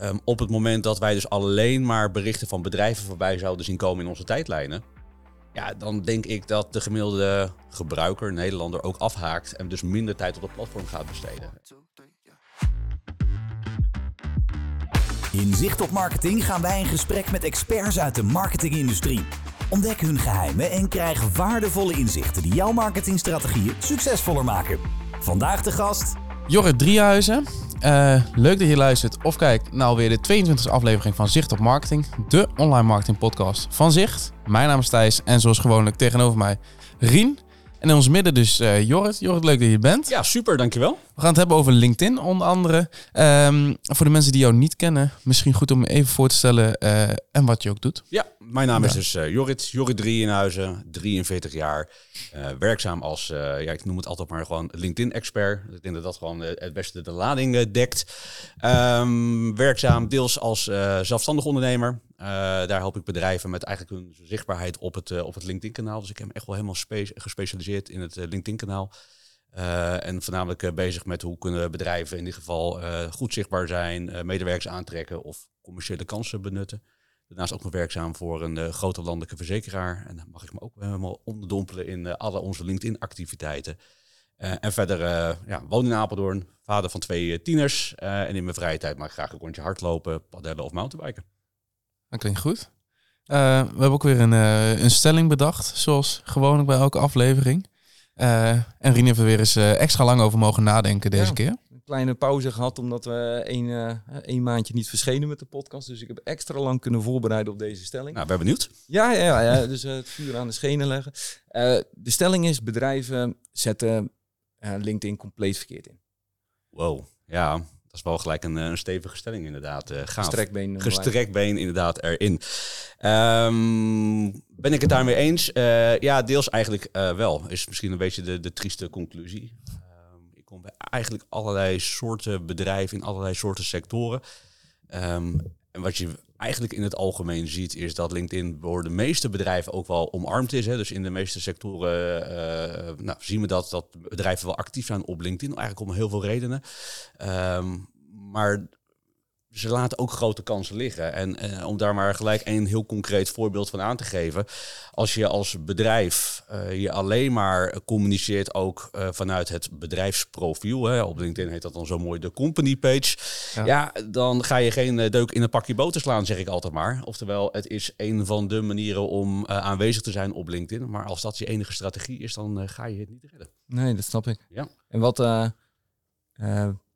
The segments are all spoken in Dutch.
Ehm, op het moment dat wij dus alleen maar berichten van bedrijven voorbij zouden zien komen in onze tijdlijnen, ja, dan denk ik dat de gemiddelde gebruiker, Nederlander, ook afhaakt en dus minder tijd op het platform gaat besteden. In Zicht op Marketing gaan wij in gesprek met experts uit de marketingindustrie. Ontdek hun geheimen en krijg waardevolle inzichten die jouw marketingstrategieën succesvoller maken. Vandaag de gast Jorrit Driehuizen. Uh, leuk dat je luistert of kijkt naar alweer de 22e aflevering van Zicht op Marketing, de online marketing podcast van Zicht. Mijn naam is Thijs en zoals gewoonlijk tegenover mij Rien. En in ons midden dus uh, Jorrit. Jorrit, leuk dat je bent. Ja, super, dankjewel. We gaan het hebben over LinkedIn onder andere. Um, voor de mensen die jou niet kennen, misschien goed om even voor te stellen uh, en wat je ook doet. Ja, mijn naam is dus uh, Jorrit, Jorrit Drieënhuizen, 43 jaar. werkzaam als, ja, ik noem het altijd maar gewoon LinkedIn-expert. Ik denk dat dat gewoon het beste de lading dekt. Um, werkzaam deels als zelfstandig ondernemer. Uh, daar help ik bedrijven met eigenlijk hun zichtbaarheid op het, uh, op het LinkedIn-kanaal. Dus ik heb echt wel helemaal gespecialiseerd in het uh, LinkedIn-kanaal. en voornamelijk bezig met hoe kunnen bedrijven in dit geval goed zichtbaar zijn, medewerkers aantrekken of commerciële kansen benutten. Daarnaast ook nog werkzaam voor een grote landelijke verzekeraar. En dan mag ik me ook helemaal onderdompelen in alle onze LinkedIn-activiteiten. en verder ja, woon in Apeldoorn, vader van twee tieners. en in mijn vrije tijd maak ik graag een rondje hardlopen, padellen of mountainbiken. Dat klinkt goed. Uh, we hebben ook weer een, uh, een stelling bedacht, zoals gewoonlijk bij elke aflevering. Uh, en Rien heeft er weer eens extra lang over mogen nadenken deze ja, keer. Een kleine pauze gehad, omdat we één, één maandje niet verschenen met de podcast. Dus ik heb extra lang kunnen voorbereiden op deze stelling. Nou, ben benieuwd. Ja, ja, ja, ja dus het vuur aan de schenen leggen. de stelling is, bedrijven zetten LinkedIn compleet verkeerd in. Wow, ja. Dat is wel gelijk een, een stevige stelling inderdaad. Uh, gaaf. Gestrekbeen. Gestrekbeen inderdaad erin. Um, ben ik het daarmee eens? Uh, ja, deels eigenlijk uh, wel. Is misschien een beetje de, de trieste conclusie. Um, ik kom bij eigenlijk allerlei soorten bedrijven in allerlei soorten sectoren. Um, en wat je eigenlijk in het algemeen ziet, is dat LinkedIn door de meeste bedrijven ook wel omarmd is. Hè. Dus in de meeste sectoren uh, nou, zien we dat, dat bedrijven wel actief zijn op LinkedIn. Eigenlijk om heel veel redenen. Um, maar ze laten ook grote kansen liggen. En eh, om daar maar gelijk een heel concreet voorbeeld van aan te geven. Als je als bedrijf uh, je alleen maar communiceert ook uh, vanuit het bedrijfsprofiel. Hè, op LinkedIn heet dat dan zo mooi de company page. Ja, ja dan ga je geen deuk in een pakje boter slaan, zeg ik altijd maar. Oftewel, het is een van de manieren om aanwezig te zijn op LinkedIn. Maar als dat je enige strategie is, dan ga je het niet redden. Nee, dat snap ik. Ja. En wat,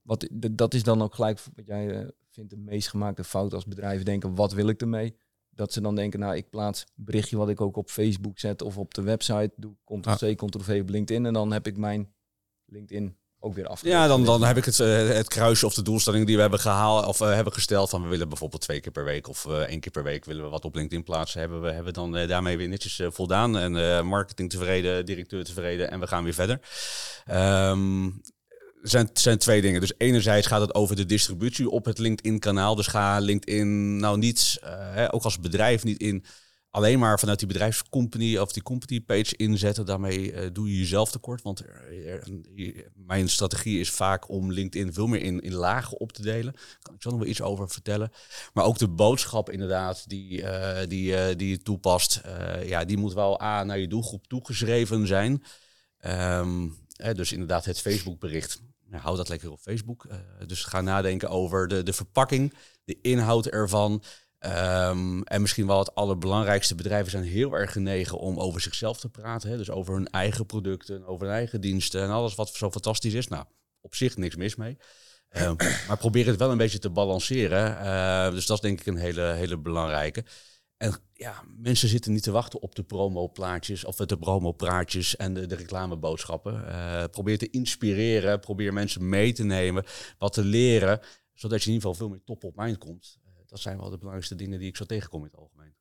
wat dat is dan ook gelijk wat jij vind de meest gemaakte fout als bedrijven denken, wat wil ik ermee? Dat ze dan denken, nou, ik plaats een berichtje wat ik ook op Facebook zet of op de website doe, Ctrl-C, Ctrl-V op LinkedIn en dan heb ik mijn LinkedIn ook weer af. Ja, dan, dan heb ik het, uh, het kruisje of de doelstelling die we hebben gehaald of uh, hebben gesteld van we willen bijvoorbeeld twee keer per week of uh, één keer per week willen we wat op LinkedIn plaatsen. Hebben we hebben dan daarmee weer netjes voldaan en marketing tevreden, directeur tevreden en we gaan weer verder. Um, zijn, zijn twee dingen. Dus enerzijds gaat het over de distributie op het LinkedIn-kanaal. Dus ga LinkedIn nou niet, uh, ook als bedrijf, niet in alleen maar vanuit die bedrijfscompany of die company page inzetten. Daarmee uh, doe je jezelf tekort. Want er, mijn strategie is vaak om LinkedIn veel meer in, in lagen op te delen. Daar kan ik zo nog wel iets over vertellen. Maar ook de boodschap inderdaad die, uh, die, die je toepast. ja, die moet wel A, naar je doelgroep toegeschreven zijn. Um, dus inderdaad het Facebook bericht nou, dat lekker op Facebook. Uh, dus ga nadenken over de, de verpakking, de inhoud ervan. Um, en misschien wel het allerbelangrijkste, bedrijven zijn heel erg genegen om over zichzelf te praten. Hè? Dus over hun eigen producten, over hun eigen diensten en alles wat zo fantastisch is. Nou, op zich niks mis mee. Um, maar probeer het wel een beetje te balanceren. Uh, dus dat is denk ik een hele, hele belangrijke. En ja, mensen zitten niet te wachten op de promoplaatjes of de promopraatjes en de, de reclameboodschappen. Uh, probeer te inspireren, probeer mensen mee te nemen, wat te leren, zodat je in ieder geval veel meer top op mind komt. Uh, dat zijn wel de belangrijkste dingen die ik zo tegenkom in het algemeen.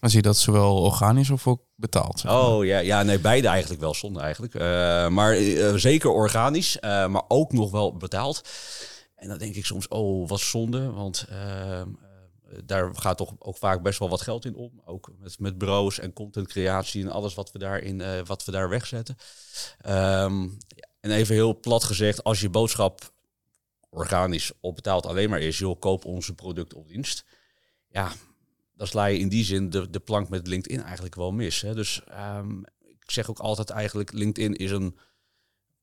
Dan zie je dat zowel organisch of ook betaald? Zeg maar. Oh ja, ja, nee, beide eigenlijk wel, zonde eigenlijk. Uh, maar zeker organisch, maar ook nog wel betaald. En dan denk ik soms, oh, wat zonde, want daar gaat toch ook vaak best wel wat geld in om. Ook met, met bureaus en contentcreatie en alles wat we, daarin, uh, wat we daar wegzetten. Um, en even heel plat gezegd, als je boodschap organisch op betaald alleen maar is, joh, koop onze product of dienst. Ja, dan sla je in die zin de, de plank met LinkedIn eigenlijk wel mis. Hè? Dus ehm, ik zeg ook altijd eigenlijk, LinkedIn is een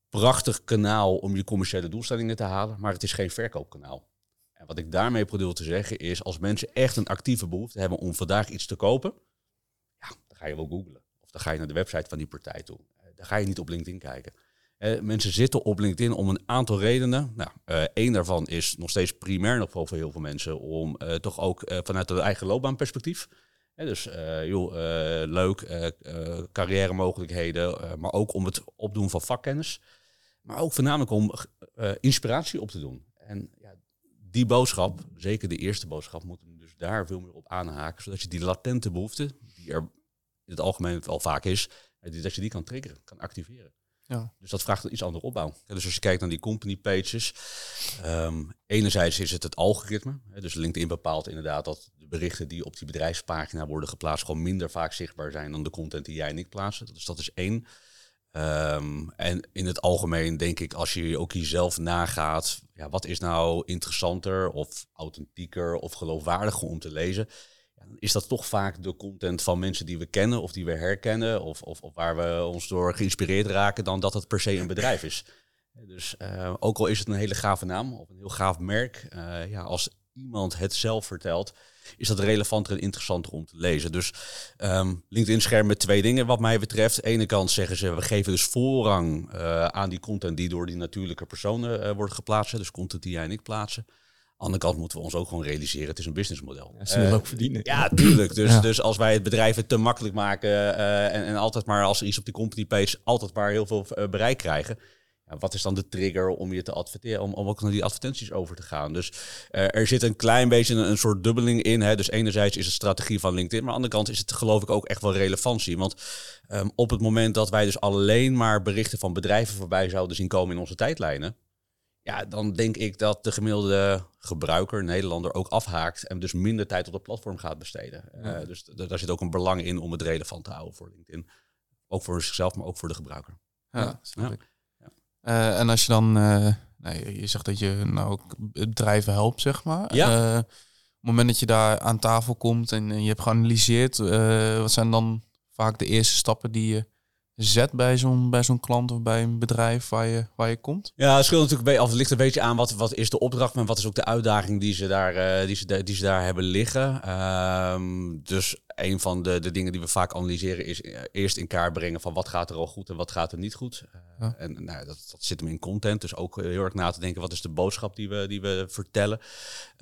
prachtig kanaal om je commerciële doelstellingen te halen, maar het is geen verkoopkanaal. En wat ik daarmee probeer te zeggen is, als mensen echt een actieve behoefte hebben om vandaag iets te kopen, ja, dan ga je wel googlen. Of dan ga je naar de website van die partij toe. Eh, dan ga je niet op LinkedIn kijken. Eh, mensen zitten op LinkedIn om een aantal redenen. Nou, één daarvan is nog steeds primair nog voor heel veel mensen om uh, toch ook vanuit de eigen loopbaanperspectief. dus joh, leuk, carrière mogelijkheden, maar ook om het opdoen van vakkennis. Maar ook voornamelijk om inspiratie op te doen. En die boodschap, zeker de eerste boodschap, moet hem dus daar veel meer op aanhaken. Zodat je die latente behoefte, die er in het algemeen wel vaak is, dat je die kan triggeren, kan activeren. Ja. Dus dat vraagt een iets andere opbouw. dus als je kijkt naar die company pages, um, enerzijds is het het algoritme. dus LinkedIn bepaalt inderdaad dat de berichten die op die bedrijfspagina worden geplaatst gewoon minder vaak zichtbaar zijn dan de content die jij en ik plaatsen. Dus dat is één. Um, en in het algemeen denk ik, als je ook jezelf nagaat, ja, wat is nou interessanter of authentieker of geloofwaardiger om te lezen? is dat toch vaak de content van mensen die we kennen of die we herkennen of, of, waar we ons door geïnspireerd raken dan dat het per se een bedrijf is. Dus uh, ook al is het een hele gave naam of een heel gaaf merk, uh, ja, als iemand het zelf vertelt, is dat relevanter en interessanter om te lezen. Dus um, LinkedIn schermt met twee dingen wat mij betreft. Aan de ene kant zeggen ze, we geven dus voorrang uh, aan die content die door die natuurlijke personen wordt geplaatst. Dus content die jij en ik plaatsen andere kant moeten we ons ook gewoon realiseren, het is een businessmodel. Ja, ze willen ook verdienen. Ja, tuurlijk. Dus, dus als wij het bedrijf te makkelijk maken en, en, altijd maar als er iets op die company page altijd maar heel veel bereik krijgen. Ja, wat is dan de trigger om je te adverteren, om, om ook naar die advertenties over te gaan? Dus uh, er zit een klein beetje een, een, soort dubbeling in. Hè? Dus enerzijds is het strategie van LinkedIn, maar aan de andere kant is het geloof ik ook echt wel relevantie. Want um, op het moment dat wij dus alleen maar berichten van bedrijven voorbij zouden zien komen in onze tijdlijnen, ja, dan denk ik dat de gemiddelde gebruiker, Nederlander, ook afhaakt en dus minder tijd op het platform gaat besteden. Ja. Uh, dus daar zit ook een belang in om het relevant te houden voor LinkedIn. Ook voor zichzelf, maar ook voor de gebruiker. Ja, ja. Uh, en als je dan, uh, nee, je zegt dat je nou ook bedrijven helpt, zeg maar. Ja. op het moment dat je daar aan tafel komt en, en je hebt geanalyseerd, wat zijn dan vaak de eerste stappen die je zet bij zo'n bij zo'n klant of bij een bedrijf waar je, waar je komt? Ja, het scheelt natuurlijk bij, of het ligt een beetje aan wat, wat is de opdracht, maar wat is ook de uitdaging die ze daar, die ze, die ze daar hebben liggen. Um, dus een van de, de dingen die we vaak analyseren is eh, eerst in kaart brengen van wat gaat er al goed en wat gaat er niet goed. Ja. En nou, dat, dat zit hem in content, dus ook heel erg na te denken wat is de boodschap die we, die we vertellen.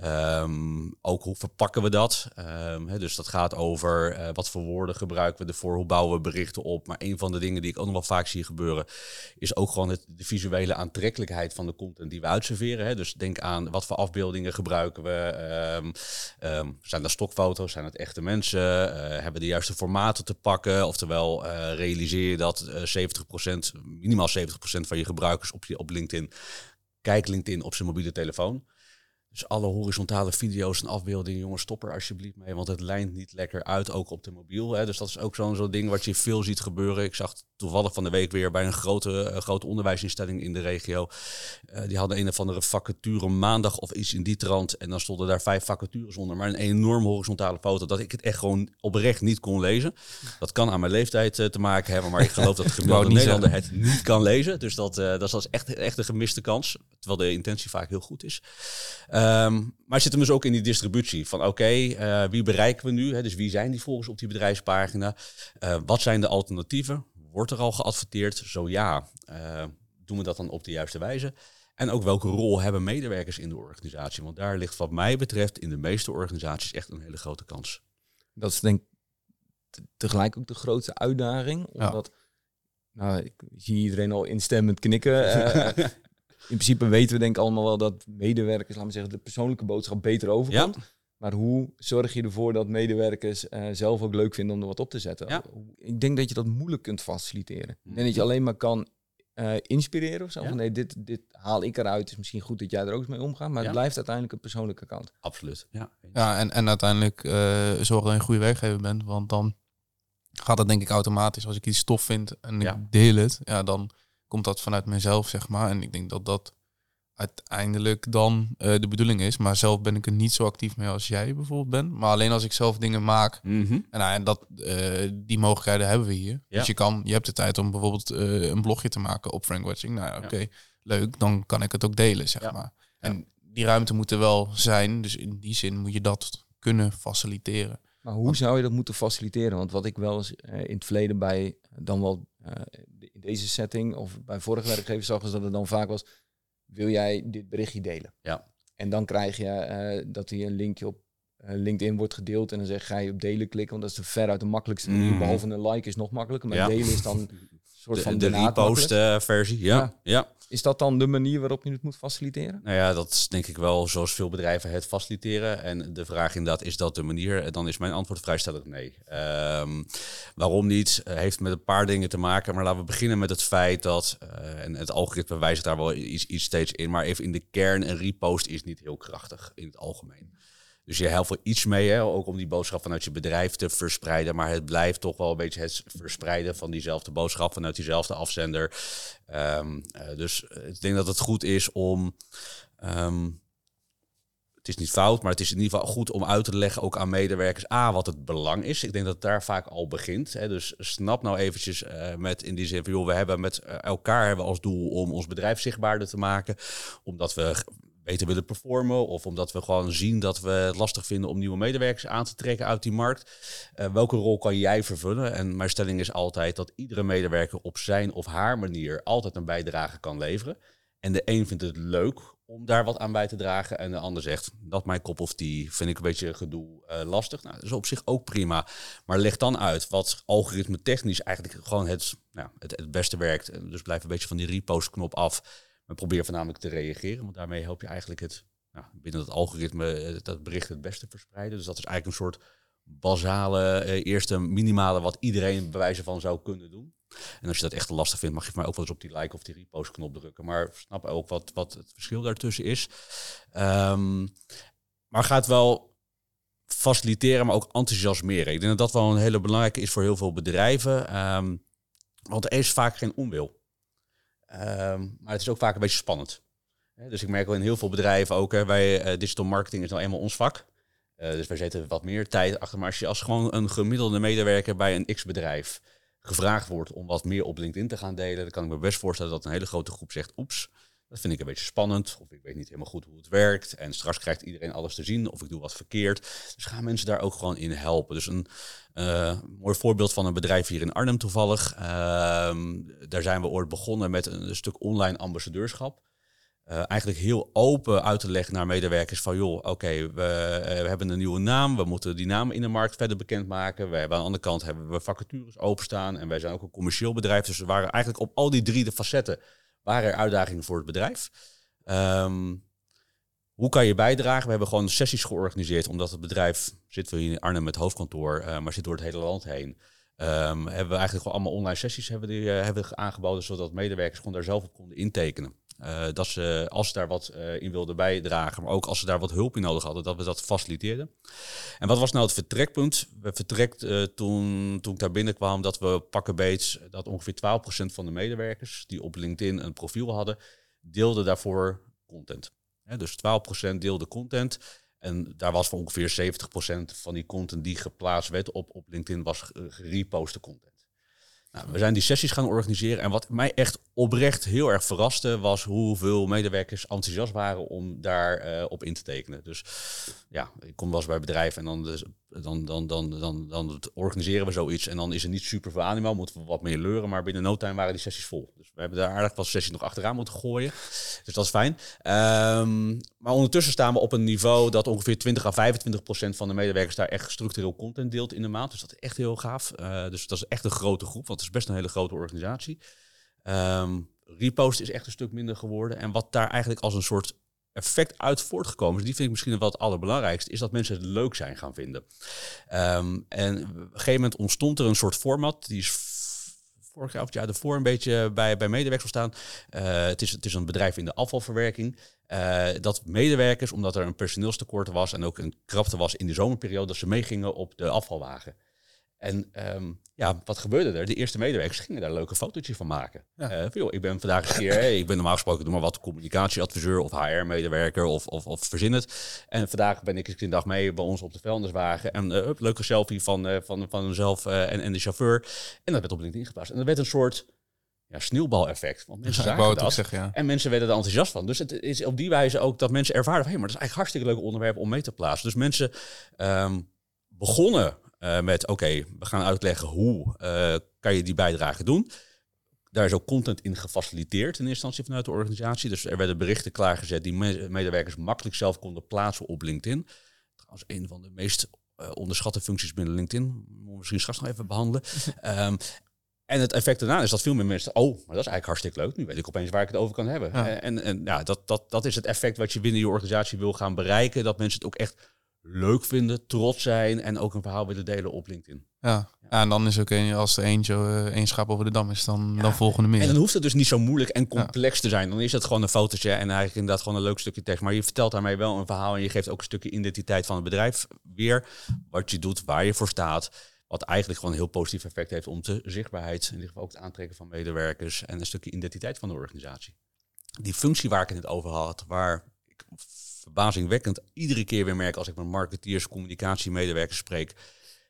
Um, ook hoe verpakken we dat? Um, he, dus dat gaat over uh, wat voor woorden gebruiken we ervoor, hoe bouwen we berichten op. Maar een van de dingen die ik ook nog wel vaak zie gebeuren, is ook gewoon het, de visuele aantrekkelijkheid van de content die we uitserveren. Hè. Dus denk aan wat voor afbeeldingen gebruiken we. Um, zijn dat stokfoto's? Zijn het echte mensen? Uh, hebben de juiste formaten te pakken. Oftewel, uh, realiseer je dat uh, 70%, minimaal 70% van je gebruikers op, je, op LinkedIn kijkt LinkedIn op zijn mobiele telefoon. Dus alle horizontale video's en afbeeldingen, jongens, stop er alsjeblieft mee, want het lijnt niet lekker uit, ook op de mobiel. Hè. Dus dat is ook zo'n zo'n ding wat je veel ziet gebeuren. Ik zag toevallig van de week weer bij een grote, uh, grote onderwijsinstelling in de regio. Uh, die hadden een of andere vacature maandag of iets in die trant. En dan stonden daar vijf vacatures onder. Maar een enorm horizontale foto dat ik het echt gewoon oprecht niet kon lezen. Dat kan aan mijn leeftijd uh, te maken hebben, maar ik geloof dat de gemiddelde Nederlander het niet kan lezen. Dus dat, dat is echt, echt een gemiste kans. Terwijl de intentie vaak heel goed is. Um, maar zit hem dus ook in die distributie van oké, okay, uh, wie bereiken we nu? Hè? Dus wie zijn die volgers op die bedrijfspagina? Uh, wat zijn de alternatieven? Wordt er al geadverteerd? Zo ja, uh, doen we dat dan op de juiste wijze? En ook welke rol hebben medewerkers in de organisatie? Want daar ligt wat mij betreft in de meeste organisaties echt een hele grote kans. Dat is denk ik tegelijk ook de grootste uitdaging. Omdat, ja. nou, ik zie iedereen al instemmend knikken. in principe weten we denk ik allemaal wel dat medewerkers, laten we zeggen, de persoonlijke boodschap beter overkomt. Ja. Maar hoe zorg je ervoor dat medewerkers uh, zelf ook leuk vinden om er wat op te zetten? Ja. Ik denk dat je dat moeilijk kunt faciliteren. Ik denk dat je alleen maar kan uh, inspireren of zo. Ja. Van, nee, dit, dit haal ik eruit. is misschien goed dat jij er ook mee omgaat. Maar het blijft uiteindelijk een persoonlijke kant. Absoluut. Ja, ja en, en uiteindelijk uh, zorgen dat je een goede werkgever bent. Want dan gaat het denk ik automatisch. Als ik iets tof vind en ik deel het, ja, dan komt dat vanuit mezelf, zeg maar. En ik denk dat dat uiteindelijk dan eh, de bedoeling is. Maar zelf ben ik er niet zo actief mee als jij bijvoorbeeld bent. Maar alleen als ik zelf dingen maak. Mhm. En, nou, en dat, eh, die mogelijkheden hebben we hier. Ja. Dus je, kan, je hebt de tijd om bijvoorbeeld eh, een blogje te maken op Frank Watching. Nou ja, oké, leuk. Dan kan ik het ook delen, zeg Ja. maar. En die ruimte moet er wel zijn. Dus in die zin moet je dat kunnen faciliteren. Maar hoe zou je dat moeten faciliteren? Want wat ik wel eens eh, in het verleden bij dan wel eh, in deze setting of bij vorige werkgevers zag, dat het dan vaak was: wil jij dit berichtje delen? Ja. En dan krijg je eh, dat hier een linkje op eh, LinkedIn wordt gedeeld en dan zeg ga je op delen klikken, want dat is de veruit de makkelijkste manier. Mhm. Behalve een like is nog makkelijker, maar Ja. delen is dan soort De, van de daarna het repost makkelijkst. eh, versie, ja. Ja. ja. Is dat dan de manier waarop je het moet faciliteren? Nou ja, dat is denk ik wel zoals veel bedrijven het faciliteren. En de vraag inderdaad, is dat de manier? En Dan is mijn antwoord vrij stellig nee. Ehm, waarom niet? Eh, heeft met een paar dingen te maken. Maar laten we beginnen met het feit dat, eh, en het algoritme wijst daar wel iets, iets steeds in, maar even in de kern, een repost is niet heel krachtig in het algemeen. Dus je helpt wel iets mee, hè, ook om die boodschap vanuit je bedrijf te verspreiden. Maar het blijft toch wel een beetje het verspreiden van diezelfde boodschap vanuit diezelfde afzender. Ehm, eh, dus eh, ik denk dat het goed is om. ehm, het is niet fout, maar het is in ieder geval goed om uit te leggen ook aan medewerkers A wat het belang is. Ik denk dat het daar vaak al begint. Hè. Dus snap nou eventjes eh, met in die zin van we hebben met elkaar hebben als doel om ons bedrijf zichtbaarder te maken, omdat we beter willen performen of omdat we gewoon zien dat we het lastig vinden om nieuwe medewerkers aan te trekken uit die markt. Eh, welke rol kan jij vervullen? En mijn stelling is altijd dat iedere medewerker op zijn of haar manier altijd een bijdrage kan leveren. En de een vindt het leuk om daar wat aan bij te dragen. En de ander zegt, dat mijn kop of die vind ik een beetje gedoe eh, lastig. Nou, dat is op zich ook prima. Maar leg dan uit wat algoritme technisch eigenlijk gewoon het, het, het beste werkt. En Dus blijf een beetje van die repost knop af. Maar probeer voornamelijk te reageren. Want daarmee help je eigenlijk het nou, binnen het algoritme eh, dat bericht het beste verspreiden. Dus dat is eigenlijk een soort basale, eh, eerste minimale wat iedereen bij wijze van zou kunnen doen. En als je dat echt lastig vindt, mag je maar ook wel eens op die like of die repost knop drukken. Maar snap ook wat, wat het verschil daartussen is. Ehm, maar gaat wel faciliteren, maar ook enthousiasmeren. Ik denk dat dat wel een hele belangrijke is voor heel veel bedrijven. Ehm, want er is vaak geen onwil. Ehm, maar het is ook vaak een beetje spannend. Dus ik merk wel in heel veel bedrijven ook, wij, eh, digital marketing is nou eenmaal ons vak. Eh, dus wij zetten wat meer tijd achter. Maar als je als gewoon een gemiddelde medewerker bij een X-bedrijf gevraagd wordt om wat meer op LinkedIn te gaan delen, dan kan ik me best voorstellen dat een hele grote groep zegt, oeps, dat vind ik een beetje spannend. Of ik weet niet helemaal goed hoe het werkt. En straks krijgt iedereen alles te zien of ik doe wat verkeerd. Dus gaan mensen daar ook gewoon in helpen. Dus een eh, mooi voorbeeld van een bedrijf hier in Arnhem toevallig. Ehm, daar zijn we ooit begonnen met een, stuk online ambassadeurschap. Eh, eigenlijk heel open uit te leggen naar medewerkers van joh, oké, we, eh, we hebben een nieuwe naam, we moeten die naam in de markt verder bekendmaken. We hebben aan de andere kant hebben we vacatures openstaan en wij zijn ook een commercieel bedrijf. Dus we waren eigenlijk op al die drie de facetten waren er uitdagingen voor het bedrijf. Ehm, hoe kan je bijdragen? We hebben gewoon sessies georganiseerd, omdat het bedrijf zit hier in Arnhem met hoofdkantoor, eh, maar zit door het hele land heen. Ehm, hebben we eigenlijk gewoon allemaal online sessies hebben die, eh, hebben aangeboden, zodat medewerkers gewoon daar zelf op konden intekenen. Eh, dat ze, als ze daar wat eh, in wilden bijdragen, maar ook als ze daar wat hulp in nodig hadden, dat we dat faciliteerden. En wat was nou het vertrekpunt? We vertrekt eh, toen, toen ik daar binnenkwam dat we pakken beets, dat ongeveer 12% van de medewerkers die op LinkedIn een profiel hadden, deelden daarvoor content. Dus 12% deelde content. En daar was voor ongeveer 70% van die content die geplaatst werd op, op LinkedIn, was ge- gereposte content. Nou, we zijn die sessies gaan organiseren. En wat mij echt oprecht heel erg verraste, was hoeveel medewerkers enthousiast waren om daar eh, op in te tekenen. Dus ja, ik kom wel eens bij bedrijven en dan, dus- dan, dan, dan, dan, dan organiseren we zoiets. En dan is er niet super veel animo, moeten we wat meer leuren. Maar binnen no time waren die sessies vol. Dus we hebben daar aardig wat sessies nog achteraan moeten gooien. Dus dat is fijn. Ehm, maar ondertussen staan we op een niveau dat ongeveer 20 à 25 procent van de medewerkers daar echt structureel content deelt in de maand. Dus dat is echt heel gaaf. Eh, dus dat is echt een grote groep, want het is best een hele grote organisatie. Ehm, repost is echt een stuk minder geworden. En wat daar eigenlijk als een soort effect uit voortgekomen die vind ik misschien wel het allerbelangrijkste, is dat mensen het leuk zijn gaan vinden. Ehm, en op een gegeven moment ontstond er een soort format, die is vorig jaar of het jaar ervoor een beetje bij, bij medewerkers ontstaan. Eh, het, is, het is een bedrijf in de afvalverwerking. Eh, dat medewerkers, omdat er een personeelstekort was en ook een krapte was in de zomerperiode, dat ze meegingen op de afvalwagen. En ehm, ja, wat gebeurde er? De eerste medewerkers gingen daar een leuke fotootje van maken. Ja. Eh, van, joh, ik ben vandaag een keer, hey, ik ben normaal gesproken doe maar wat communicatieadviseur of HR-medewerker of, of, of verzin het. En vandaag ben ik eens een dag mee bij ons op de vuilniswagen. En uh, leuke selfie van, uh, van, van mezelf en, en de chauffeur. En dat werd op LinkedIn geplaatst. En dat werd een soort ja, sneeuwbaleffect. Want mensen Ja, zagen dat. zeggen. En mensen werden er enthousiast van. Dus het is op die wijze ook dat mensen ervaren... hé, hey, maar dat is eigenlijk hartstikke leuk onderwerp om mee te plaatsen. Dus mensen ehm, begonnen eh, met... oké, we gaan uitleggen hoe eh, kan je die bijdrage doen. Daar is ook content in gefaciliteerd in eerste instantie vanuit de organisatie. Dus er werden berichten klaargezet die me- medewerkers makkelijk zelf konden plaatsen op LinkedIn. Trouwens, een van de meest eh, onderschatte functies binnen LinkedIn. Moeten we misschien straks nog even behandelen. Ehm, en het effect daarna is dat veel meer mensen, oh, maar dat is eigenlijk hartstikke leuk. Nu weet ik opeens waar ik het over kan hebben. Ja. En, en ja, dat, dat, dat is het effect wat je binnen je organisatie wil gaan bereiken. Dat mensen het ook echt leuk vinden, trots zijn en ook een verhaal willen delen op LinkedIn. Ja. ja, en dan is ook een, als er eentje één schap over de dam is, dan, dan volgen er meer. En dan hoeft het dus niet zo moeilijk en complex te zijn. Dan is het gewoon een fotootje en eigenlijk inderdaad gewoon een leuk stukje tekst. Maar je vertelt daarmee wel een verhaal en je geeft ook een stukje identiteit van het bedrijf weer. Wat je doet, waar je voor staat. Wat eigenlijk gewoon een heel positief effect heeft om de zichtbaarheid, in ieder geval ook het aantrekken van medewerkers en een stukje identiteit van de organisatie. Die functie waar ik het net over had, waar ik verbazingwekkend iedere keer weer merk als ik met marketeers, communicatiemedewerkers spreek,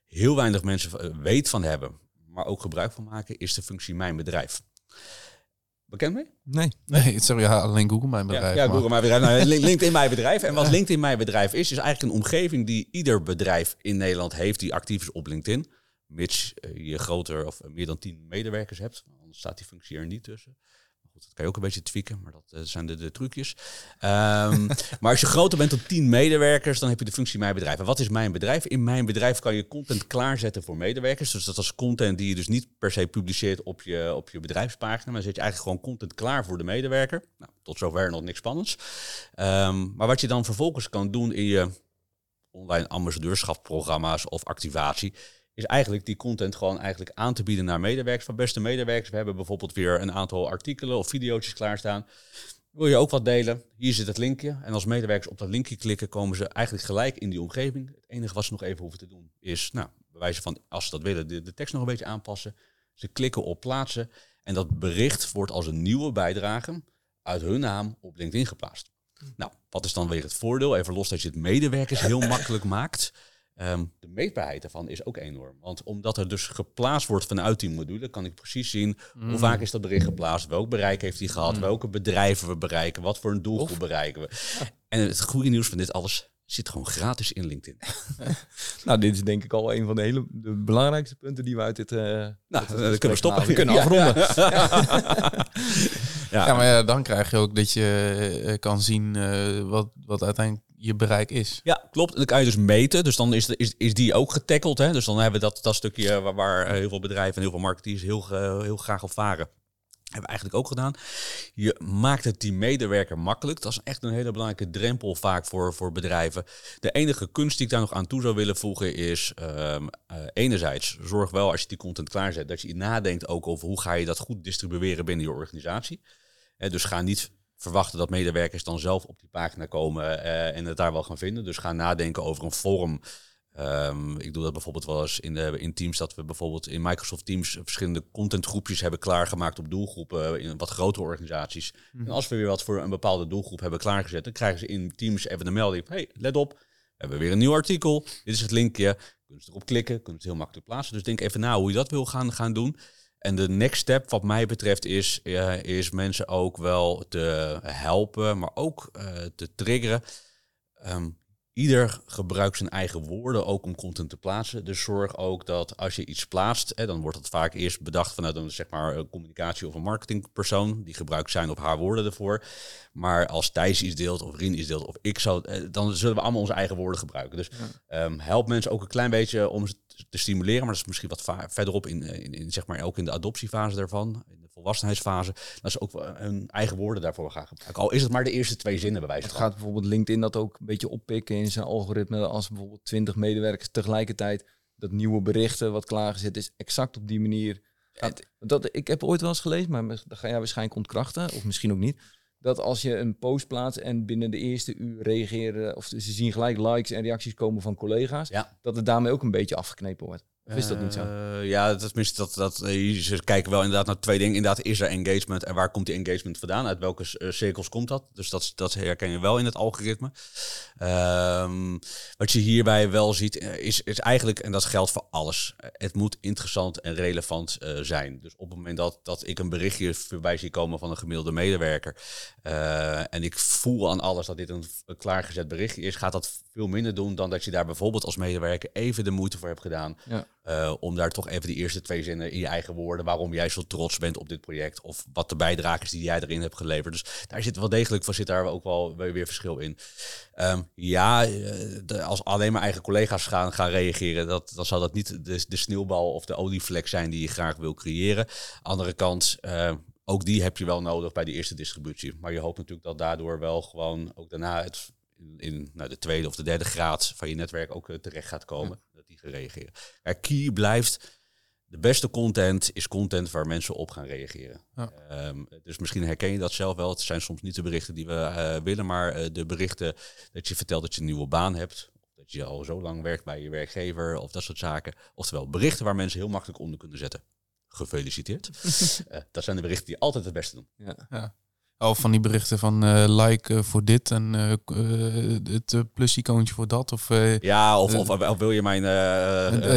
heel weinig mensen eh, weet van hebben, maar ook gebruik van maken, is de functie mijn bedrijf. Bekend mee? Nee. Nee, ja, alleen Google mijn bedrijf. Ja, ja maar- Google mijn bedrijf. Nou, Link- LinkedIn mijn bedrijf. En wat LinkedIn mijn bedrijf is, is eigenlijk een omgeving die ieder bedrijf in Nederland heeft die actief is op LinkedIn. Mits eh, je groter of meer dan 10 medewerkers hebt. Anders staat die functie er niet tussen. Dat kan je ook een beetje tweaken, maar dat eh, zijn de, de trucjes. Ehm, maar als je groter bent dan 10 medewerkers, dan heb je de functie mijn bedrijf. En wat is mijn bedrijf? In mijn bedrijf kan je content klaarzetten voor medewerkers. Dus dat is content die je dus niet per se publiceert op je, op je bedrijfspagina. Maar zet je eigenlijk gewoon content klaar voor de medewerker. Nou, tot zover nog niks spannends. Ehm, maar wat je dan vervolgens kan doen in je online ambassadeurschapprogramma's of activatie, is eigenlijk die content gewoon eigenlijk aan te bieden naar medewerkers. Van beste medewerkers, we hebben bijvoorbeeld weer een aantal artikelen of video's klaarstaan. Wil je ook wat delen? Hier zit het linkje. En als medewerkers op dat linkje klikken, komen ze eigenlijk gelijk in die omgeving. Het enige wat ze nog even hoeven te doen is, nou, bij wijze van, als ze dat willen, de, de tekst nog een beetje aanpassen. Ze klikken op plaatsen. En dat bericht wordt als een nieuwe bijdrage uit hun naam op LinkedIn geplaatst. Nou, wat is dan weer het voordeel? Even los dat je het medewerkers heel makkelijk maakt. Ehm, de meetbaarheid daarvan is ook enorm. Want omdat er dus geplaatst wordt vanuit die module, kan ik precies zien hoe vaak is dat bericht geplaatst, welk bereik heeft hij gehad, welke bedrijven we bereiken, wat voor een doelgroep bereiken we. En het goede nieuws van dit alles zit gewoon gratis in LinkedIn. Nou, dit is denk ik al een van de hele de belangrijkste punten die we uit dit... eh, Nou, dit dan gesprek kunnen we stoppen. We kunnen Ja. afronden. Ja, Ja, maar ja, dan krijg je ook dat je eh, kan zien eh, wat, wat uiteindelijk je bereik is. Ja, klopt. En dan kan je dus meten. Dus dan is, is, is die ook getackled. Hè? Dus dan hebben we dat, dat stukje waar, waar heel veel bedrijven en heel veel marketeers heel, heel graag op varen. Hebben we eigenlijk ook gedaan. Je maakt het die medewerker makkelijk. Dat is echt een hele belangrijke drempel vaak voor, voor bedrijven. De enige kunst die ik daar nog aan toe zou willen voegen is... ehm, eh, enerzijds, zorg wel als je die content klaarzet... dat je nadenkt ook over hoe ga je dat goed distribueren binnen je organisatie. Eh, dus ga niet verwachten dat medewerkers dan zelf op die pagina komen eh, en het daar wel gaan vinden. Dus ga nadenken over een vorm. Ehm, ik doe dat bijvoorbeeld wel eens in, de, in Teams, dat we bijvoorbeeld in Microsoft Teams verschillende contentgroepjes hebben klaargemaakt op doelgroepen in wat grotere organisaties. En als we weer wat voor een bepaalde doelgroep hebben klaargezet, dan krijgen ze in Teams even een melding hey, let op, we hebben weer een nieuw artikel, dit is het linkje, kunnen ze erop klikken, kunnen ze het heel makkelijk plaatsen. Dus denk even na hoe je dat wil gaan, gaan doen. En de next step wat mij betreft is, eh, is mensen ook wel te helpen, maar ook eh, te triggeren. Ehm, ieder gebruikt zijn eigen woorden ook om content te plaatsen. Dus zorg ook dat als je iets plaatst, hè, dan wordt dat vaak eerst bedacht vanuit een zeg maar, communicatie- of een marketingpersoon. Die gebruikt zijn of haar woorden ervoor. Maar als Thijs iets deelt, of Rien iets deelt, of ik zou, eh, dan zullen we allemaal onze eigen woorden gebruiken. Dus ehm, help mensen ook een klein beetje om ze te stimuleren. Maar dat is misschien wat verderop in, in, in, zeg maar, ook in de adoptiefase daarvan. In volwassenheidsfase. Dat ze ook wel hun eigen woorden daarvoor gaan gebruiken. Al is het maar de eerste twee zinnen bij wijze Het gaat bijvoorbeeld LinkedIn dat ook een beetje oppikken in zijn algoritme. Als bijvoorbeeld 20 medewerkers tegelijkertijd dat nieuwe berichten wat klaargezet is, exact op die manier. Gaat, dat, ik heb ooit wel eens gelezen, maar dat ga jij waarschijnlijk ontkrachten, of misschien ook niet. Dat als je een post plaatst en binnen de eerste uur reageren, of ze zien gelijk likes en reacties komen van collega's, Ja. dat het daarmee ook een beetje afgeknepen wordt. Of is dat niet zo? Uh, ja, dat, tenminste, dat, dat, uh, ze kijken wel inderdaad naar twee dingen. Inderdaad, is er engagement en waar komt die engagement vandaan? Uit welke uh, cirkels komt dat? Dus dat, dat herken je wel in het algoritme. Um, wat je hierbij wel ziet, is, is eigenlijk, en dat geldt voor alles, het moet interessant en relevant zijn. Dus op het moment dat, dat ik een berichtje voorbij zie komen van een gemiddelde medewerker en ik voel aan alles dat dit een, een klaargezet berichtje is, gaat dat veel minder doen dan dat je daar bijvoorbeeld als medewerker even de moeite voor hebt gedaan. Ja. Uh, om daar toch even die eerste twee zinnen in je eigen woorden, waarom jij zo trots bent op dit project. Of wat de bijdrage is die jij erin hebt geleverd. Dus daar zit wel degelijk, van zit daar ook wel weer verschil in. Um, ja, de, als alleen maar eigen collega's gaan, gaan reageren, dat, dan zal dat niet de, de sneeuwbal of de olievlek zijn die je graag wil creëren. Andere kant, uh, ook die heb je wel nodig bij die eerste distributie. Maar je hoopt natuurlijk dat daardoor wel gewoon ook daarna het in, nou, de tweede of de derde graad van je netwerk ook terecht gaat komen. Dat die gaan reageren. Key blijft. De beste content is content waar mensen op gaan reageren. Ja. Um, dus misschien herken je dat zelf wel. Het zijn soms niet de berichten die we uh, willen, maar uh, de berichten dat je vertelt dat je een nieuwe baan hebt. Of dat je al zo lang werkt bij je werkgever of dat soort zaken. Oftewel berichten waar mensen heel makkelijk onder kunnen zetten. Gefeliciteerd. dat zijn de berichten die altijd het beste doen. Ja. ja. Of van die berichten van uh, like uh, voor dit en uh, het plus-icoontje voor dat. Of, ja, of, of, of, wil je mijn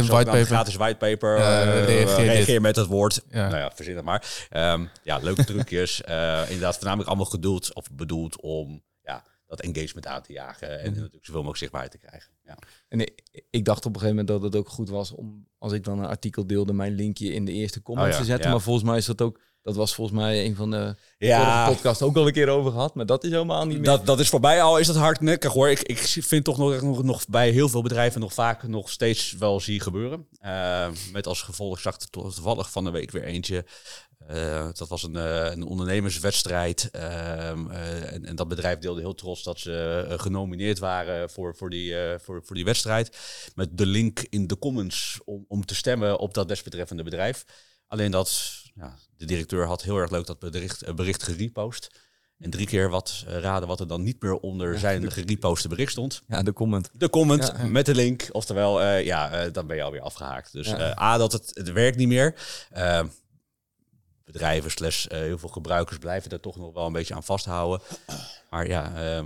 whitepaper. gratis whitepaper reageer, reageer met het woord. Ja. Nou ja, verzin het maar. Um, ja, leuke trucjes. inderdaad, voornamelijk allemaal gedoeld of bedoeld om ja, dat engagement aan te jagen. En, en natuurlijk zoveel mogelijk zichtbaarheid te krijgen. Ja. En ik, ik, dacht op een gegeven moment dat het ook goed was om, als ik dan een artikel deelde, mijn linkje in de eerste comments Oh ja, te zetten. ja. Maar volgens mij is dat ook, dat was volgens mij een van de Ja. podcast ook al een keer over gehad. Maar dat is helemaal niet meer. Dat, dat is voorbij al, is dat hardnekkig hoor. Ik, ik vind toch nog, nog, nog bij heel veel bedrijven nog vaak nog steeds wel zie gebeuren. Uh, met als gevolg, ik zag er toevallig van de week weer eentje. Uh, dat was een, uh, een ondernemerswedstrijd. Uh, en, en, dat bedrijf deelde heel trots dat ze eh, genomineerd waren voor, voor, die, eh, voor, voor die wedstrijd. Met de link in de comments om, om te stemmen op dat desbetreffende bedrijf. Alleen dat ja, de directeur had heel erg leuk dat bericht, bericht gerepost. En drie keer wat raden wat er dan niet meer onder ja, zijn gereposte bericht stond. Ja, de comment. De comment Ja. met de link. Oftewel, uh, ja, uh, dan ben je alweer afgehaakt. Dus Ja. uh, A, dat het, het werkt niet meer. Uh, bedrijven slash uh, heel veel gebruikers blijven er toch nog wel een beetje aan vasthouden. Maar ja, uh,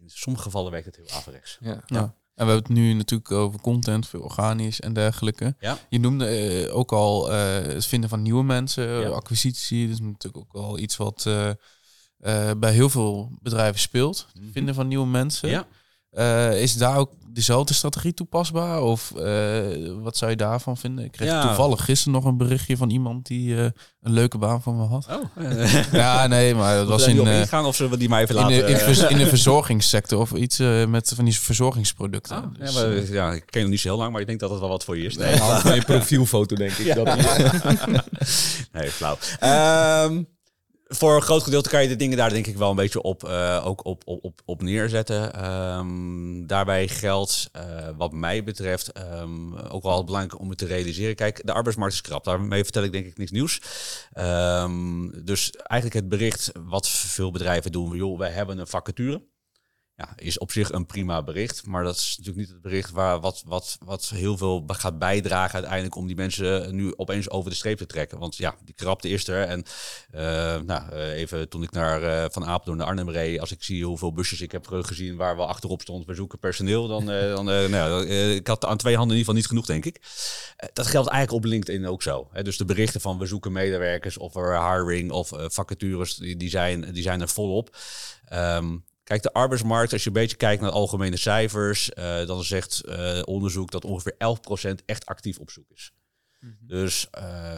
in sommige gevallen werkt het heel averechts. Ja. En we hebben het nu natuurlijk over content, veel organisch en dergelijke. Ja. Je noemde eh, ook al eh, het vinden van nieuwe mensen, Ja. acquisitie. Dat is natuurlijk ook wel iets wat eh, bij heel veel bedrijven speelt. Mhm. Vinden van nieuwe mensen. Ja. Is daar ook dezelfde strategie toepasbaar? Of eh, wat zou je daarvan vinden? Ik kreeg Ja. toevallig gisteren nog een berichtje van iemand die eh, een leuke baan van me had. Oh, Ja, nee, maar dat was in, eh, ingaan of zullen we die maar even in, laten? de, in, eh, vers- in de verzorgingssector of iets eh, met van die verzorgingsproducten. Oh, Dus, ja, maar, eh, ja, ik ken hem niet zo heel lang, maar ik denk dat het wel wat voor je is. Nee, van je profielfoto denk ik. Dat Nee, flauw. Ehm, voor een groot gedeelte kan je de dingen daar denk ik wel een beetje op, eh, ook op, op, op, op neerzetten. Ehm, daarbij geldt, eh, wat mij betreft, ehm, ook wel belangrijk om het te realiseren. Kijk, de arbeidsmarkt is krap. Daarmee vertel ik denk ik niks nieuws. Ehm, dus eigenlijk het bericht wat veel bedrijven doen, joh, wij hebben een vacature. Ja, is op zich een prima bericht, maar dat is natuurlijk niet het bericht waar wat, wat, wat heel veel gaat bijdragen uiteindelijk om die mensen nu opeens over de streep te trekken. Want ja, die krapte is er. En uh, nou, uh, even toen ik naar uh, Van Apeldoorn naar Arnhem reed, als ik zie hoeveel busjes ik heb gezien waar wel achterop stond, we zoeken personeel, dan, dan nou, ik had aan twee handen in ieder geval niet genoeg, denk ik. dat geldt eigenlijk op LinkedIn ook zo. Hè? Dus de berichten van we zoeken medewerkers of er hiring of vacatures, die, die, zijn, die zijn er volop. Um, Kijk, de arbeidsmarkt, als je een beetje kijkt naar de algemene cijfers, uh, dan zegt uh, onderzoek dat ongeveer 11% echt actief op zoek is. Mm -hmm. Dus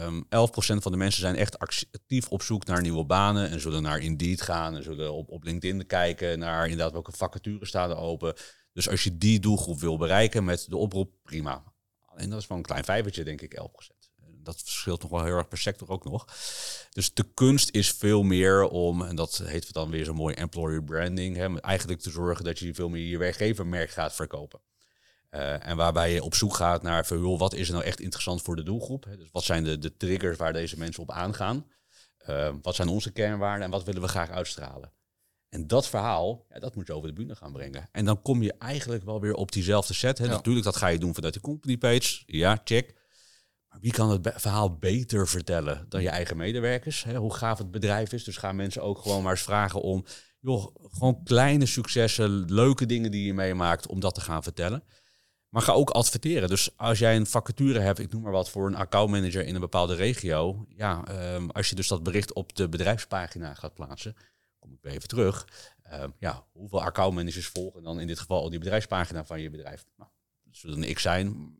um, 11% van de mensen zijn echt actief op zoek naar nieuwe banen en zullen naar Indeed gaan en zullen op, op LinkedIn kijken naar inderdaad welke vacatures staan er open. Dus als je die doelgroep wil bereiken met de oproep, prima. Alleen dat is wel een klein vijvertje, denk ik, 11% dat verschilt nog wel heel erg per sector ook nog. Dus de kunst is veel meer om, en dat heet dan weer zo mooi employer branding, hè, eigenlijk te zorgen dat je veel meer je werkgevermerk gaat verkopen. Uh, en waarbij je op zoek gaat naar van, joh, wat is er nou echt interessant voor de doelgroep? Hè? Dus wat zijn de, de triggers waar deze mensen op aangaan? Uh, wat zijn onze kernwaarden en wat willen we graag uitstralen? En dat verhaal, ja, dat moet je over de bühne gaan brengen. En dan kom je eigenlijk wel weer op diezelfde set. Hè? Ja. Natuurlijk, dat ga je doen vanuit de company page. Ja, check. Wie kan het verhaal beter vertellen dan je eigen medewerkers? Hè? Hoe gaaf het bedrijf is. Dus gaan mensen ook gewoon maar eens vragen om... joh, gewoon kleine successen, leuke dingen die je meemaakt... om dat te gaan vertellen. Maar ga ook adverteren. Dus als jij een vacature hebt, ik noem maar wat, voor een accountmanager in een bepaalde regio. Ja, ehm, als je dus dat bericht op de bedrijfspagina gaat plaatsen, kom ik weer even terug. Ehm, ja, hoeveel accountmanagers volgen dan in dit geval die bedrijfspagina van je bedrijf? Nou, dat zullen x zijn,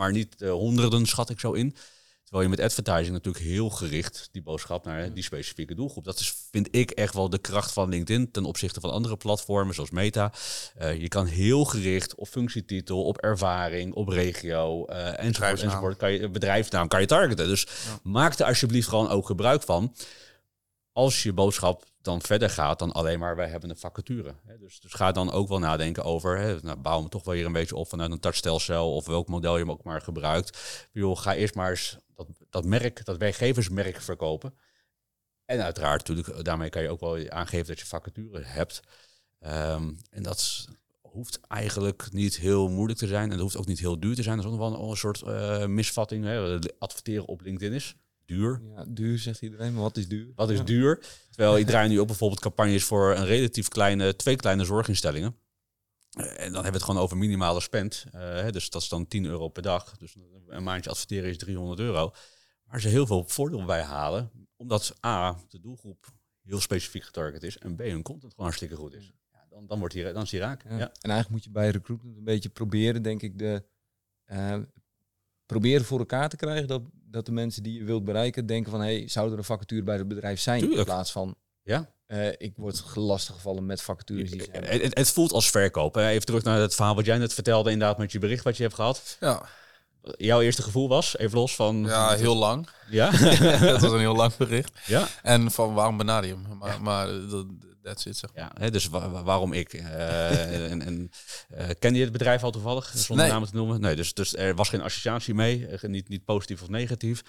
maar niet eh, honderden, schat ik zo in. Terwijl je met advertising natuurlijk heel gericht die boodschap naar die specifieke doelgroep. Dat is, vind ik, echt wel de kracht van LinkedIn ten opzichte van andere platformen zoals Meta. Eh, je kan heel gericht op functietitel, op ervaring, op regio eh enzovoort, enzovoort. Kan je, bedrijfsnaam kan je targeten. Dus maak er alsjeblieft gewoon ook gebruik van. Als je boodschap dan verder gaat dan alleen maar wij hebben een vacature. Dus, dus ga dan ook wel nadenken over, hè, nou, bouw hem toch wel hier een beetje op vanuit een touchstelsel of welk model je hem ook maar gebruikt. Joh, ga eerst maar eens dat, dat merk, dat werkgeversmerk verkopen. En uiteraard natuurlijk, daarmee kan je ook wel aangeven dat je vacature hebt. Ehm, en dat hoeft eigenlijk niet heel moeilijk te zijn. En dat hoeft ook niet heel duur te zijn. Dat is ook nog wel een soort eh, misvatting. Hè. Adverteren op LinkedIn is duur. Ja, duur zegt iedereen, maar wat is duur? Wat is Ja. duur? Terwijl ik draai nu ook bijvoorbeeld campagnes voor een relatief kleine, twee kleine zorginstellingen. Eh, En dan hebben we het gewoon over minimale spend. Hè, dus dat is dan 10 euro per dag. Dus een maandje adverteren is 300 euro. Waar ze heel veel voordeel bij halen. Omdat A, de doelgroep heel specifiek getarget is. En B, hun content gewoon hartstikke goed is. Ja, dan, dan, wordt die, dan is raak. Ja. Ja. En eigenlijk moet je bij recruitment een beetje proberen, denk ik, de, eh, proberen voor elkaar te krijgen dat, dat de mensen die je wilt bereiken denken van, hey, zou er een vacature bij het bedrijf zijn? Tuurlijk. In plaats van, Ja. eh, ik word lastiggevallen met vacatures die zijn. Het, het- het voelt als verkoop. hè. Even terug naar het verhaal wat jij net vertelde, inderdaad, met je bericht wat je hebt gehad. Ja, Jouw eerste gevoel was, even los van... ja heel lang. Ja? dat was een heel lang bericht. ja? En van waarom hem? Maar, maar dat that's it, zeg. Ja, hè, dus wa- wa- waarom ik? Eh, en, en, eh, ken je het bedrijf al toevallig, zonder Nee. namen te noemen? Nee, dus, dus er was geen associatie mee, eh, niet, niet positief of negatief.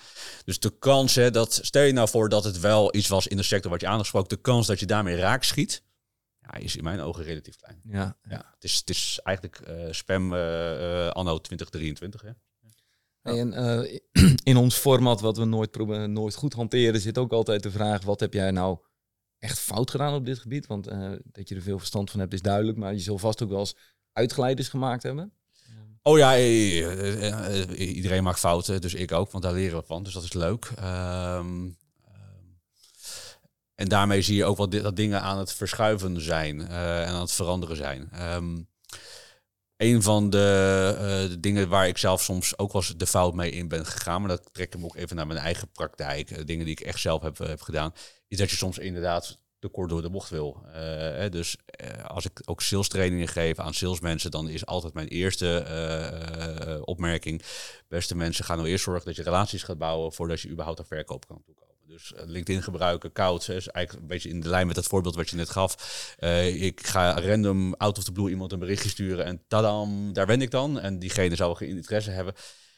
Dus de kans, hè, dat, stel je nou voor dat het wel iets was in de sector wat je aangesproken, de kans dat je daarmee raak schiet, ja, is in mijn ogen relatief klein. Ja, Ja, het, is, het is eigenlijk eh, spam anno 2023. Hè? En eh, in ons format, wat we nooit, probe- nooit goed hanteren, zit ook altijd de vraag: wat heb jij nou echt fout gedaan op dit gebied? Want eh, dat je er veel verstand van hebt, is duidelijk. Maar je zult vast ook wel eens uitglijders gemaakt hebben. Oh ja, eh, eh, iedereen maakt fouten, dus ik ook, want daar leren we van. Dus dat is leuk. Ehm, ehm, en daarmee zie je ook di- dat dingen aan het verschuiven zijn en aan het veranderen zijn. Ehm, een van de, eh, de dingen waar ik zelf soms ook wel eens de fout mee in ben gegaan, maar dat trek ik ook even naar mijn eigen praktijk, eh, dingen die ik echt zelf heb, heb gedaan, is dat je soms inderdaad te kort door de bocht wil. Eh, hè, dus als ik ook sales trainingen geef aan salesmensen, dan is altijd mijn eerste opmerking: beste mensen, ga nou eerst zorgen dat je relaties gaat bouwen voordat je überhaupt aan verkoop kan toekomen. Dus eh, LinkedIn gebruiken, koud, is eigenlijk een beetje in de lijn met het voorbeeld wat je net gaf. Eh, ik ga random out of the blue iemand een berichtje sturen en tadam, daar ben ik dan. En diegene zou geen interesse hebben.